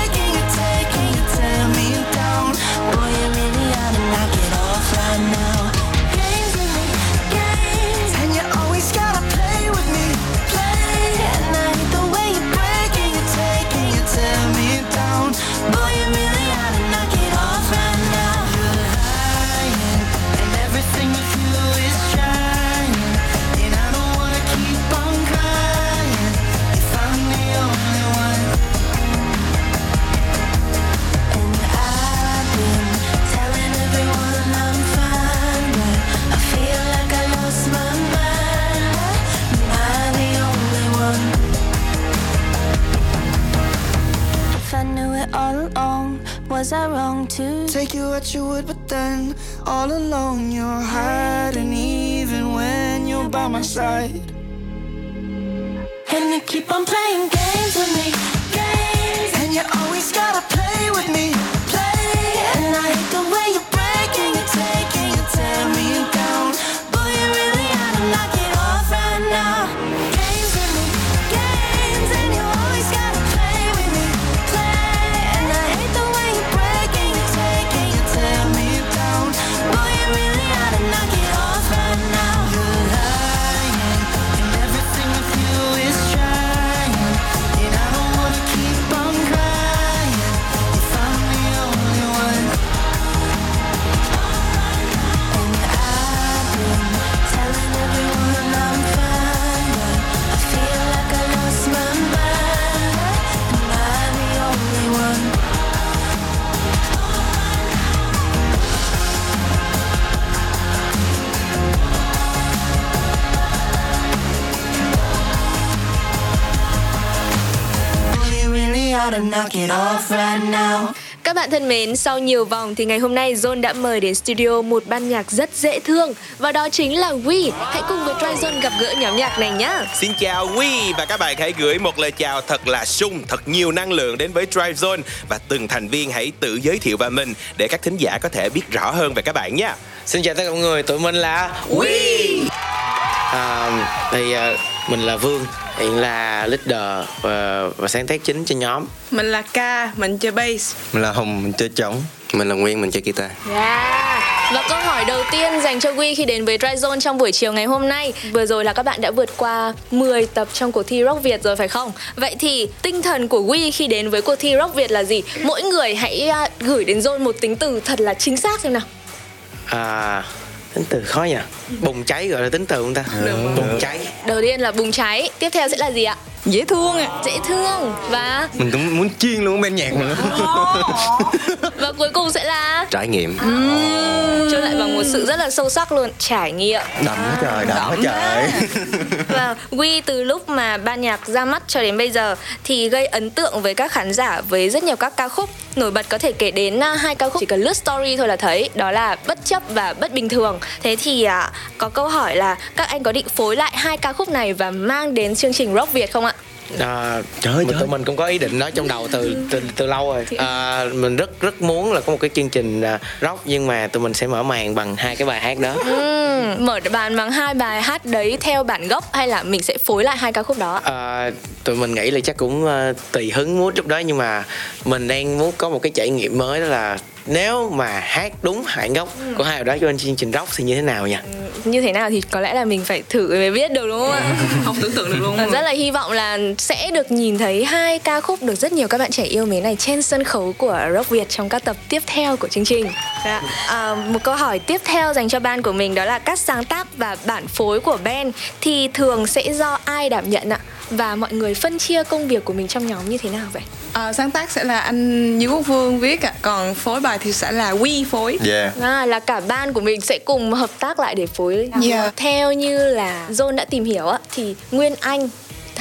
all alone you're hiding, even when you're by my side. Các bạn thân mến, sau nhiều vòng thì ngày hôm nay Zone đã mời đến studio một ban nhạc rất dễ thương và đó chính là We. Hãy cùng với Tryzone gặp gỡ nhóm nhạc này nhé. Xin chào We và các bạn hãy gửi một lời chào thật là sung, thật nhiều năng lượng đến với Drive Zone và từng thành viên hãy tự giới thiệu về mình để các thính giả có thể biết rõ hơn về các bạn nhé. Xin chào tất cả mọi người, tụi mình là We. À, thì à, mình là Vương, hiện là leader và, và sáng tác chính cho nhóm. Mình là Ca, mình chơi bass. Mình là Hùng, mình chơi trống. Mình là Nguyên, mình chơi guitar. Yeah. Và câu hỏi đầu tiên dành cho We khi đến với Dry Zone trong buổi chiều ngày hôm nay Vừa rồi là các bạn đã vượt qua 10 tập trong cuộc thi Rock Việt rồi phải không? Vậy thì tinh thần của We khi đến với cuộc thi Rock Việt là gì? Mỗi người hãy uh, gửi đến Zone một tính từ thật là chính xác xem nào À, tính từ khó nhỉ? Bùng cháy gọi là tính từ không ta? Bùng cháy. Đầu tiên là bùng cháy, tiếp theo sẽ là gì ạ? Dễ thương à Dễ thương. Và Mình cũng muốn chuyên luôn bên nhạc mình. Và cuối cùng sẽ là Trải nghiệm. Uhm, Chốt lại bằng một sự rất là sâu sắc luôn. Trải nghiệm. Đậm hết trời, đậm hết trời. (laughs) Và We từ lúc mà ban nhạc ra mắt cho đến bây giờ Thì gây ấn tượng với các khán giả với rất nhiều các ca khúc. Nổi bật có thể kể đến à, hai ca khúc. Chỉ cần lướt story thôi là thấy. Đó là Bất chấp và Bất bình thường. Thế thì à, có câu hỏi là các anh có định phối lại hai ca khúc này và mang đến chương trình Rock Việt không ạ? À, trời ơi, tụi mình cũng có ý định đó trong đầu từ từ, từ lâu rồi. À, mình rất rất muốn là có một cái chương trình à, rock nhưng mà tụi mình sẽ mở màn bằng hai cái bài hát đó. Uhm, mở bàn bằng hai bài hát đấy theo bản gốc hay là mình sẽ phối lại hai ca khúc đó? à, tụi mình nghĩ là chắc cũng uh, tùy hứng muốn lúc đó nhưng mà mình đang muốn có một cái trải nghiệm mới đó là nếu mà hát đúng bản gốc Ừ. của hai bài đó cho bên chương trình rock thì như thế nào nhỉ? như thế nào thì có lẽ là mình phải thử mới biết được đúng không ạ? (laughs) Không tưởng tượng được luôn rất là hy vọng là sẽ được nhìn thấy hai ca khúc được rất nhiều các bạn trẻ yêu mến này trên sân khấu của Rock Việt trong các tập tiếp theo của chương trình. Dạ. À, một câu hỏi tiếp theo dành cho ban của mình đó là các sáng tác và bản phối của band thì thường sẽ do ai đảm nhận ạ? Và mọi người phân chia công việc của mình trong nhóm như thế nào vậy? à, Sáng tác sẽ là anh Dương Quốc Vương viết ạ Còn phối bài thì sẽ là Quy phối Yeah À, là cả ban của mình sẽ cùng hợp tác lại để phối Yeah. theo như là John đã tìm hiểu á thì Nguyên Anh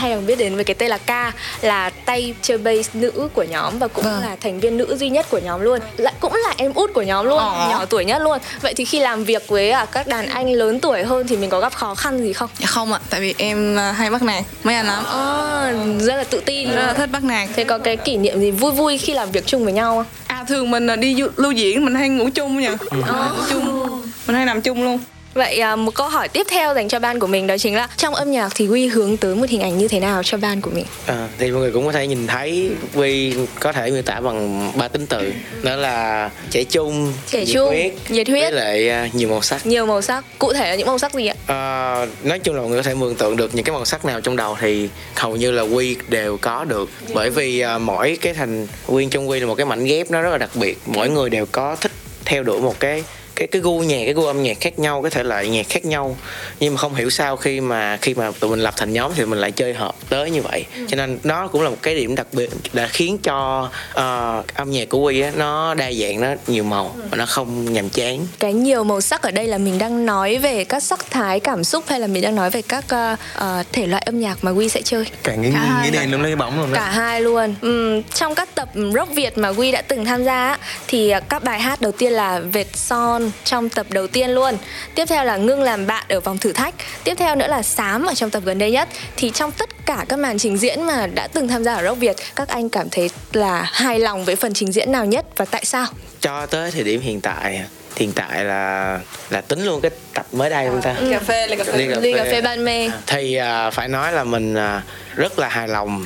hay là biết đến với cái tên là K là tay chơi bass nữ của nhóm và cũng Vâng. là thành viên nữ duy nhất của nhóm luôn. Lại cũng là em út của nhóm luôn Ờ. nhỏ tuổi nhất luôn. Vậy thì khi làm việc với à, các đàn anh lớn tuổi hơn thì mình có gặp khó khăn gì không? Dạ không ạ, tại vì em à, hay bắt nạt mấy anh lắm. À, rất là tự tin. Rất là thích bắt nạt. Thế có cái kỷ niệm gì vui vui khi làm việc chung với nhau không? À thường mình đi lưu diễn mình hay ngủ chung nha. Ờ. chung. Mình hay nằm chung luôn Vậy à, một câu hỏi tiếp theo dành cho ban của mình đó chính là trong âm nhạc thì Huy hướng tới một hình ảnh như thế nào cho ban của mình? À, thì mọi người cũng có thể nhìn thấy Vi có thể miêu tả bằng ba tính từ đó là trẻ trung, Trẻ nhiệt trung, huyết, nhiệt huyết. với lại à, nhiều màu sắc. Nhiều màu sắc, cụ thể là những màu sắc gì ạ? À, nói chung là mọi người có thể mường tượng được những cái màu sắc nào trong đầu thì hầu như là Quy đều có được bởi vì à, mỗi cái thành viên trong Quy là một cái mảnh ghép nó rất là đặc biệt mỗi người đều có thích theo đuổi một cái cái cái gu nhạc cái gu âm nhạc khác nhau cái thể loại nhạc khác nhau nhưng mà không hiểu sao khi mà khi mà tụi mình lập thành nhóm thì mình lại chơi hợp tới như vậy. Cho nên nó cũng là một cái điểm đặc biệt đã khiến cho ờ, âm nhạc của Quy á nó đa dạng nó nhiều màu và nó không nhàm chán. Cái nhiều màu sắc ở đây là mình đang nói về các sắc thái cảm xúc hay là mình đang nói về các ờ, ờ, thể loại âm nhạc mà Huy sẽ chơi? Cả nghĩ, nghĩ đèn luôn lấy bóng luôn đó Cả hai luôn. Ừm, trong các tập rock Việt mà Huy đã từng tham gia á, thì các bài hát đầu tiên là Vệt son trong tập đầu tiên luôn. Tiếp theo là Ngưng làm bạn ở vòng thử thách. Tiếp theo nữa là Sám ở trong tập gần đây nhất. Thì trong tất cả các màn trình diễn mà đã từng tham gia ở rock Việt, các anh cảm thấy là hài lòng với phần trình diễn nào nhất và tại sao? cho tới thời điểm hiện tại hiện tại là là tính luôn cái tập mới đây không ta Cà phê là cà phê Ly cà Ly cà phê. phê ban mê. thì à, phải nói là mình à, rất là hài lòng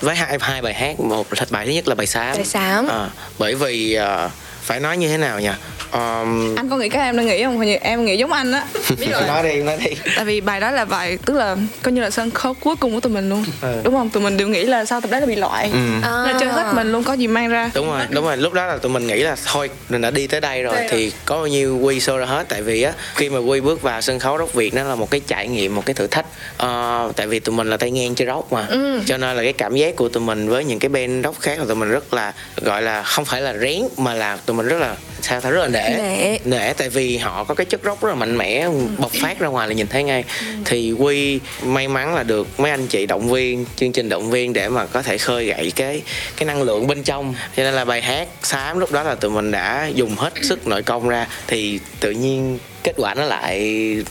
với hai hai bài hát một bài thứ nhất là bài sám Bài Xám. À, bởi vì à, phải nói như thế nào nhỉ um, Anh có nghĩ các em đang nghĩ không? Hình như em nghĩ giống anh á (laughs) Biết rồi nói đi nói đi Tại vì bài đó là bài Tức là coi như là sân khấu cuối cùng của tụi mình luôn Ừ. Đúng không? Tụi mình đều nghĩ là sau tập đấy là bị loại Ừ. Là chơi hết mình luôn có gì mang ra đúng rồi đúng rồi lúc đó là tụi mình nghĩ là thôi mình đã đi tới đây rồi Đây rồi. thì có bao nhiêu quy show ra hết tại vì á khi mà quy bước vào sân khấu rock việt nó là một cái trải nghiệm một cái thử thách Ờ, tại vì tụi mình là tay ngang chơi rock mà Ừ. cho nên là cái cảm giác của tụi mình với những cái band rock khác là tụi mình rất là gọi là không phải là rén mà là tụi mình rất là sao ta rất là nể. nể. Tại vì họ có cái chất rock rất là mạnh mẽ bộc phát ra ngoài là nhìn thấy ngay. Thì quy may mắn là được mấy anh chị động viên chương trình động viên để mà có thể khơi gậy cái cái năng lượng bên trong. Cho nên là bài hát xám lúc đó là tụi mình đã dùng hết sức nội công ra. Thì tự nhiên kết quả nó lại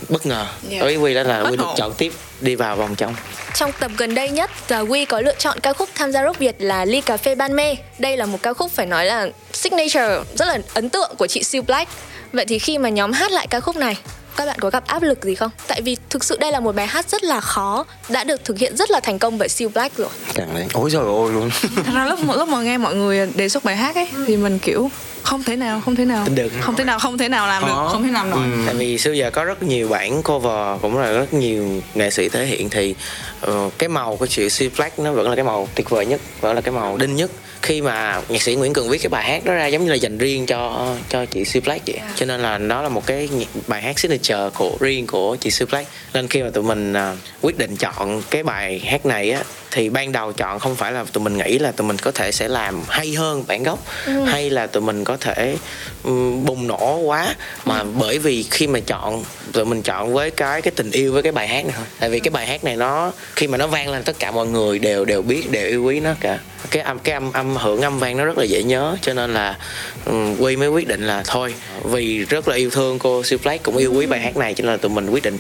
bất ngờ Yeah. đối với quy đó là Bất quy được chọn tiếp đi vào vòng trong Trong tập gần đây nhất, Quy có lựa chọn ca khúc tham gia Rock Việt là Ly Cà Phê Ban Mê. Đây là một ca khúc phải nói là signature, rất là ấn tượng của chị Siêu Black. Vậy thì khi mà nhóm hát lại ca khúc này, các bạn có gặp áp lực gì không? Tại vì thực sự đây là một bài hát rất là khó, đã được thực hiện rất là thành công bởi Siêu Black rồi. càng lên ôi trời ơi luôn. (laughs) Thật ra lúc lúc mà nghe mọi người đề xuất bài hát ấy thì mình kiểu không thể nào không thể nào. Tin được. không thể nào không thể nào làm được không thể làm nổi. Tại vì xưa giờ có rất nhiều bản cover cũng là rất nhiều nghệ sĩ thể hiện thì ờ, cái màu của chị C Black nó vẫn là cái màu tuyệt vời nhất vẫn là cái màu đinh nhất khi mà nhạc sĩ Nguyễn Cường viết cái bài hát đó ra giống như là dành riêng cho cho chị C Black vậy. Cho nên là nó là một cái bài hát signature của riêng của chị C Black. Nên khi mà tụi mình à, quyết định chọn cái bài hát này á thì ban đầu chọn không phải là tụi mình nghĩ là tụi mình có thể sẽ làm hay hơn bản gốc Ừ. hay là tụi mình có thể ừm, bùng nổ quá. Mà bởi vì khi mà chọn tụi mình chọn với cái cái tình yêu với cái bài hát này thôi. Tại vì cái bài hát này nó khi mà nó vang lên tất cả mọi người đều đều biết đều yêu quý nó cả. Cái âm cái âm âm hưởng âm vang nó rất là dễ nhớ. Cho nên là um, quy mới quyết định là thôi vì rất là yêu thương cô siêu Black cũng yêu quý bài hát này cho nên là tụi mình quyết định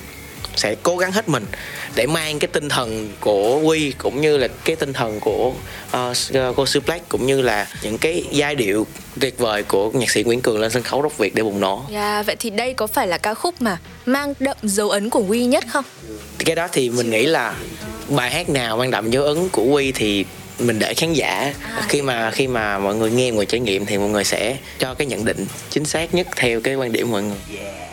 sẽ cố gắng hết mình để mang cái tinh thần của Quy cũng như là cái tinh thần của ờ, cô Sư Black cũng như là những cái giai điệu tuyệt vời của nhạc sĩ Nguyễn Cường lên sân khấu rock Việt để bùng nổ. Yeah, vậy thì đây có phải là ca khúc mà mang đậm dấu ấn của Quy nhất không? Cái đó thì mình nghĩ là bài hát nào mang đậm dấu ấn của Quy thì mình để khán giả. Khi mà khi mà mọi người nghe mọi người trải nghiệm thì mọi người sẽ cho cái nhận định chính xác nhất theo cái quan điểm của mọi người.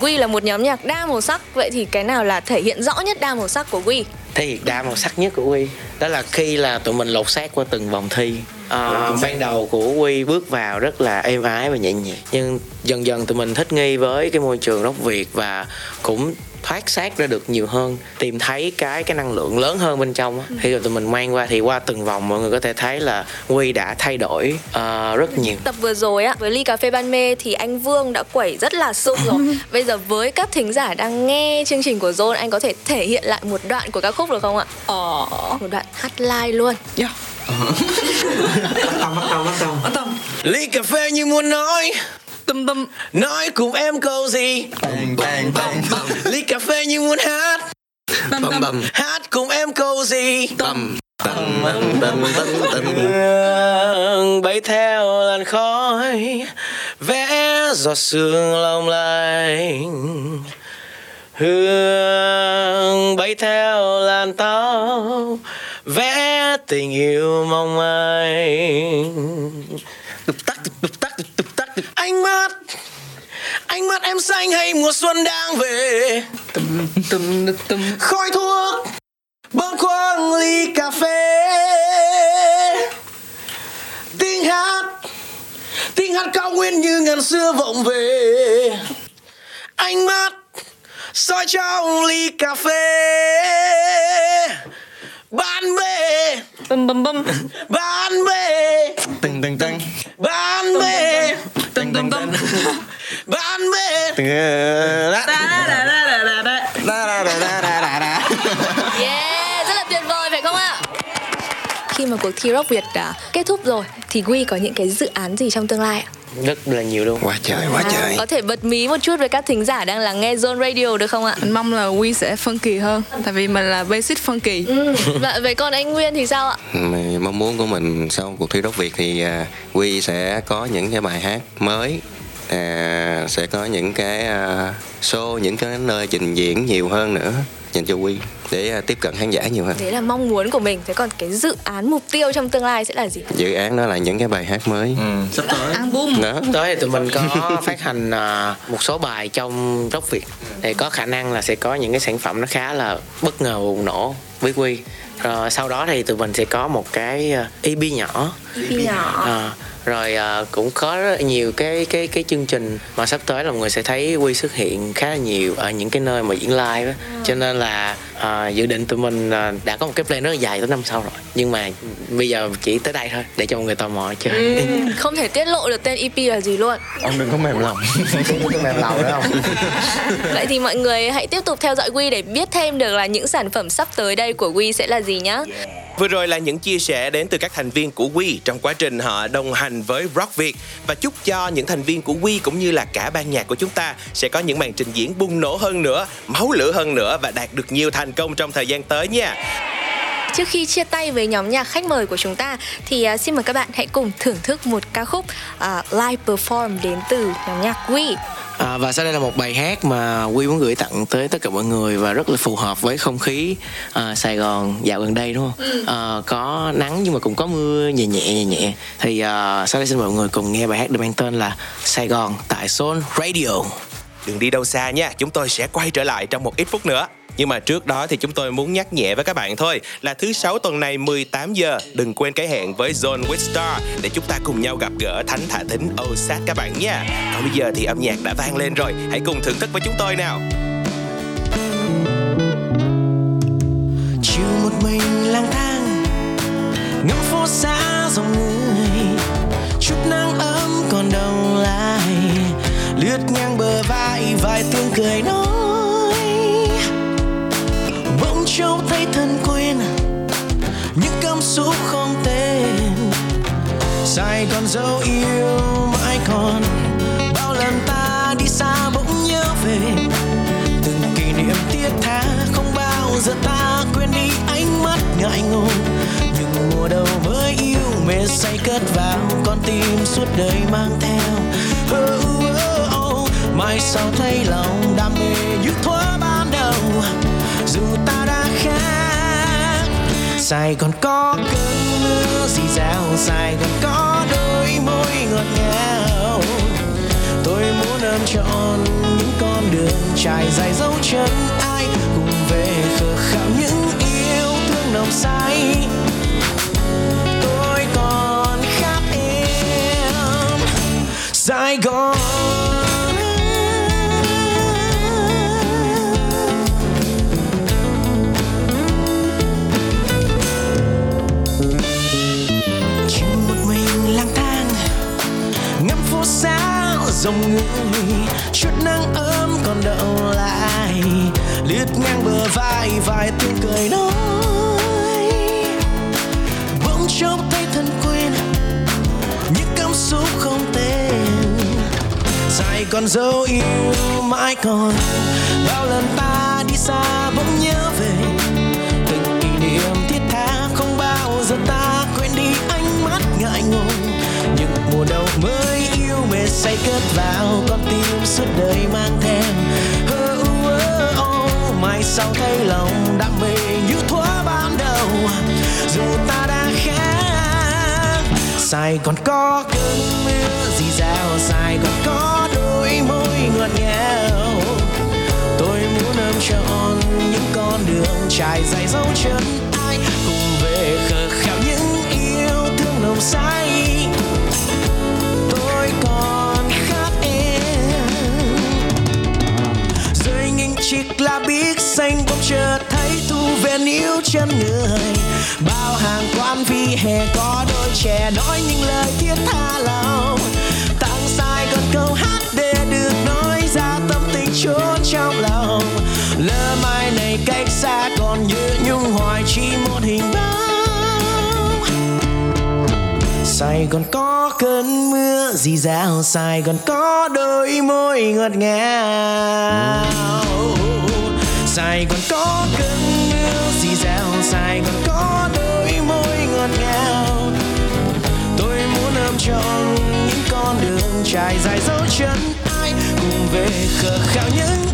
Quy là một nhóm nhạc đa màu sắc, vậy thì cái nào là thể hiện rõ nhất đa màu sắc của Quy? thể hiện đa màu sắc nhất của Quy đó là khi là tụi mình lột xác qua từng vòng thi. À, ban đầu của Quy bước vào rất là êm ái và nhẹ nhàng. Nhưng dần dần tụi mình thích nghi với cái môi trường rock Việt và cũng thoát xác ra được nhiều hơn tìm thấy cái cái năng lượng lớn hơn bên trong á. khi mà tụi mình mang qua thì qua từng vòng mọi người có thể thấy là Quy đã thay đổi ờ, rất nhiều Tập vừa rồi á, với ly cà phê ban mê thì anh Vương đã quẩy rất là sung rồi. (laughs) Bây giờ với các thính giả đang nghe chương trình của Zone, anh có thể thể hiện lại một đoạn của ca khúc được không ạ? Ờ, một đoạn hát live luôn. Yeah. (laughs) bắt đầu ly cà phê như muốn nói tâm tâm nói cùng em câu gì? Bang bang bang ly cà phê như muốn hát. Bầm bầm hát cùng em câu gì? Bầm bầm bầm bầm bầm bay theo làn khói vẽ giọt sương long lanh. Hương bay theo làn tóc vẽ tình yêu mong manh ánh mắt ánh mắt em xanh hay mùa xuân đang về? Tum tum tum khói thuốc bâng khuâng ly cà phê. Tiếng hát tiếng hát cao nguyên như ngàn xưa vọng về. Ánh mắt soi trong ly cà phê Bombay. Bum bum bum. Bombay. Ding ding ding. Bombay. Ding ding ding. Bombay. Yeah. Khi mà cuộc thi Rock Việt đã kết thúc rồi thì Quy có những cái dự án gì trong tương lai ạ? rất là nhiều luôn quá trời quá À, Có thể bật mí một chút với các thính giả đang lắng nghe Zone Radio được không ạ? Mình mong là Quy sẽ phân kỳ hơn Tại vì mình là basic phân kỳ Ừ. Vậy còn anh Nguyên thì sao ạ? Mà mong muốn của mình sau cuộc thi Rock Việt thì à, Quy sẽ có những cái bài hát mới à, sẽ có những cái à, show những cái nơi trình diễn nhiều hơn nữa dành cho Quy để à, tiếp cận khán giả nhiều hơn. Đấy là mong muốn của mình. Thế còn cái dự án mục tiêu trong tương lai sẽ là gì? dự án đó là những cái bài hát mới. Sắp tới. Album. Đó. Tới thì tụi mình có phát hành à, một số bài trong rock việt. Thì có khả năng là sẽ có những cái sản phẩm nó khá là bất ngờ bùng nổ với quy rồi sau đó thì tụi mình sẽ có một cái à, EP nhỏ. EP nhỏ. À, rồi à, cũng có rất nhiều cái cái cái chương trình mà sắp tới là mọi người sẽ thấy quy xuất hiện khá là nhiều ở những cái nơi mà diễn live á. Cho nên là à, dự định tụi mình à, đã có một cái plan rất là dài tới năm sau rồi. Nhưng mà bây giờ chỉ tới đây thôi để cho mọi người tò mò chứ. Ừ, không thể tiết lộ được tên EP là gì luôn. Ông đừng có mềm lòng. Đừng có mềm lòng nữa không? (laughs) Vậy thì mọi người hãy tiếp tục theo dõi Quy để biết thêm được là những sản phẩm sắp tới đây của Quy sẽ là gì nhá. Vừa rồi là những chia sẻ đến từ các thành viên của Quy trong quá trình họ đồng hành với Rock Việt. Và chúc cho những thành viên của Quy cũng như là cả ban nhạc của chúng ta sẽ có những màn trình diễn bùng nổ hơn nữa, máu lửa hơn nữa và đạt được nhiều thành công trong thời gian tới nha. Trước khi chia tay với nhóm nhạc khách mời của chúng ta thì à, xin mời các bạn hãy cùng thưởng thức một ca khúc à, live perform đến từ nhóm nhạc Quy. À, và sau đây là một bài hát mà Quy muốn gửi tặng tới tất cả mọi người và rất là phù hợp với không khí à, Sài Gòn dạo gần đây đúng không? À, có nắng nhưng mà cũng có mưa nhẹ nhẹ nhẹ nhẹ. Thì à, sau đây xin mời mọi người cùng nghe bài hát được mang tên là Sài Gòn tại Zone Radio. Đừng đi đâu xa nha, chúng tôi sẽ quay trở lại trong một ít phút nữa. Nhưng mà trước đó thì chúng tôi muốn nhắc nhẹ với các bạn thôi là thứ sáu tuần này 18 giờ đừng quên cái hẹn với Zone with Star để chúng ta cùng nhau gặp gỡ Thánh Thả Thính OSAT các bạn nha. Còn bây giờ thì âm nhạc đã vang lên rồi, hãy cùng thưởng thức với chúng tôi nào. chiều một mình lang thang ngắm phố xa dòng người chút nắng ấm còn đông lại lướt ngang bờ vai vài tiếng cười nói trông thấy thân quen những cảm xúc không tên. Sài Gòn dấu yêu mãi còn bao lần ta đi xa bỗng nhớ về. Từng kỷ niệm thiết tha không bao giờ ta quên đi ánh mắt ngại ngùng. Những mùa đầu mới yêu mê say cất vào con tim suốt đời mang theo. Oh, oh, oh. mai sau thấy lòng đam mê như thuở ban đầu. Dù ta Sài Gòn có cơn mưa dì dào Sài Gòn có đôi môi ngọt ngào. Tôi muốn ôm trọn những con đường trải dài dấu chân ai cùng về khờ khạo những yêu thương nồng say. Tôi còn khát em. Sài Gòn dòng người. Chút nắng ấm còn đậu lại. Lướt ngang bờ vai vài tiếng cười nói. Bỗng chốc thấy thân quen, những cảm xúc không tên. Dài còn dấu yêu mãi còn. Bao lần ta đi xa bỗng nhớ về say cất vào con tim suốt đời mang theo oh, oh, oh. mai sau thấy lòng đam mê như thuở ban đầu. Dù ta đã khác Sài Gòn có cơn mưa dì dào Sài Gòn có đôi môi ngọt ngào. Tôi muốn ôm trọn những con đường trải dài dấu chân ai cùng về khờ khạo những yêu thương nồng say. Là biết biếc xanh bỗng chợt thấy thu về níu chân người. Bao hàng quán vi hè có đôi trẻ nói những lời thiết tha lòng. Tặng sai còn câu hát để được nói ra tâm tình chốn trong lòng. Lỡ mai này cách xa còn như nhung hoài chỉ một hình bóng. Sài Gòn có cơn mưa, dì dào. Sài Gòn có đôi môi ngọt ngào. Sài Gòn có cơn mưa dì dào Sài Gòn có đôi môi ngọt ngào. Tôi muốn ôm trọn những con đường trải dài dấu chân ai cùng về khờ khạo những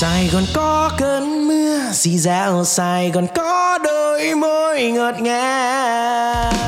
Sài Gòn có cơn mưa xì dạo Sài Gòn có đôi môi ngọt ngào.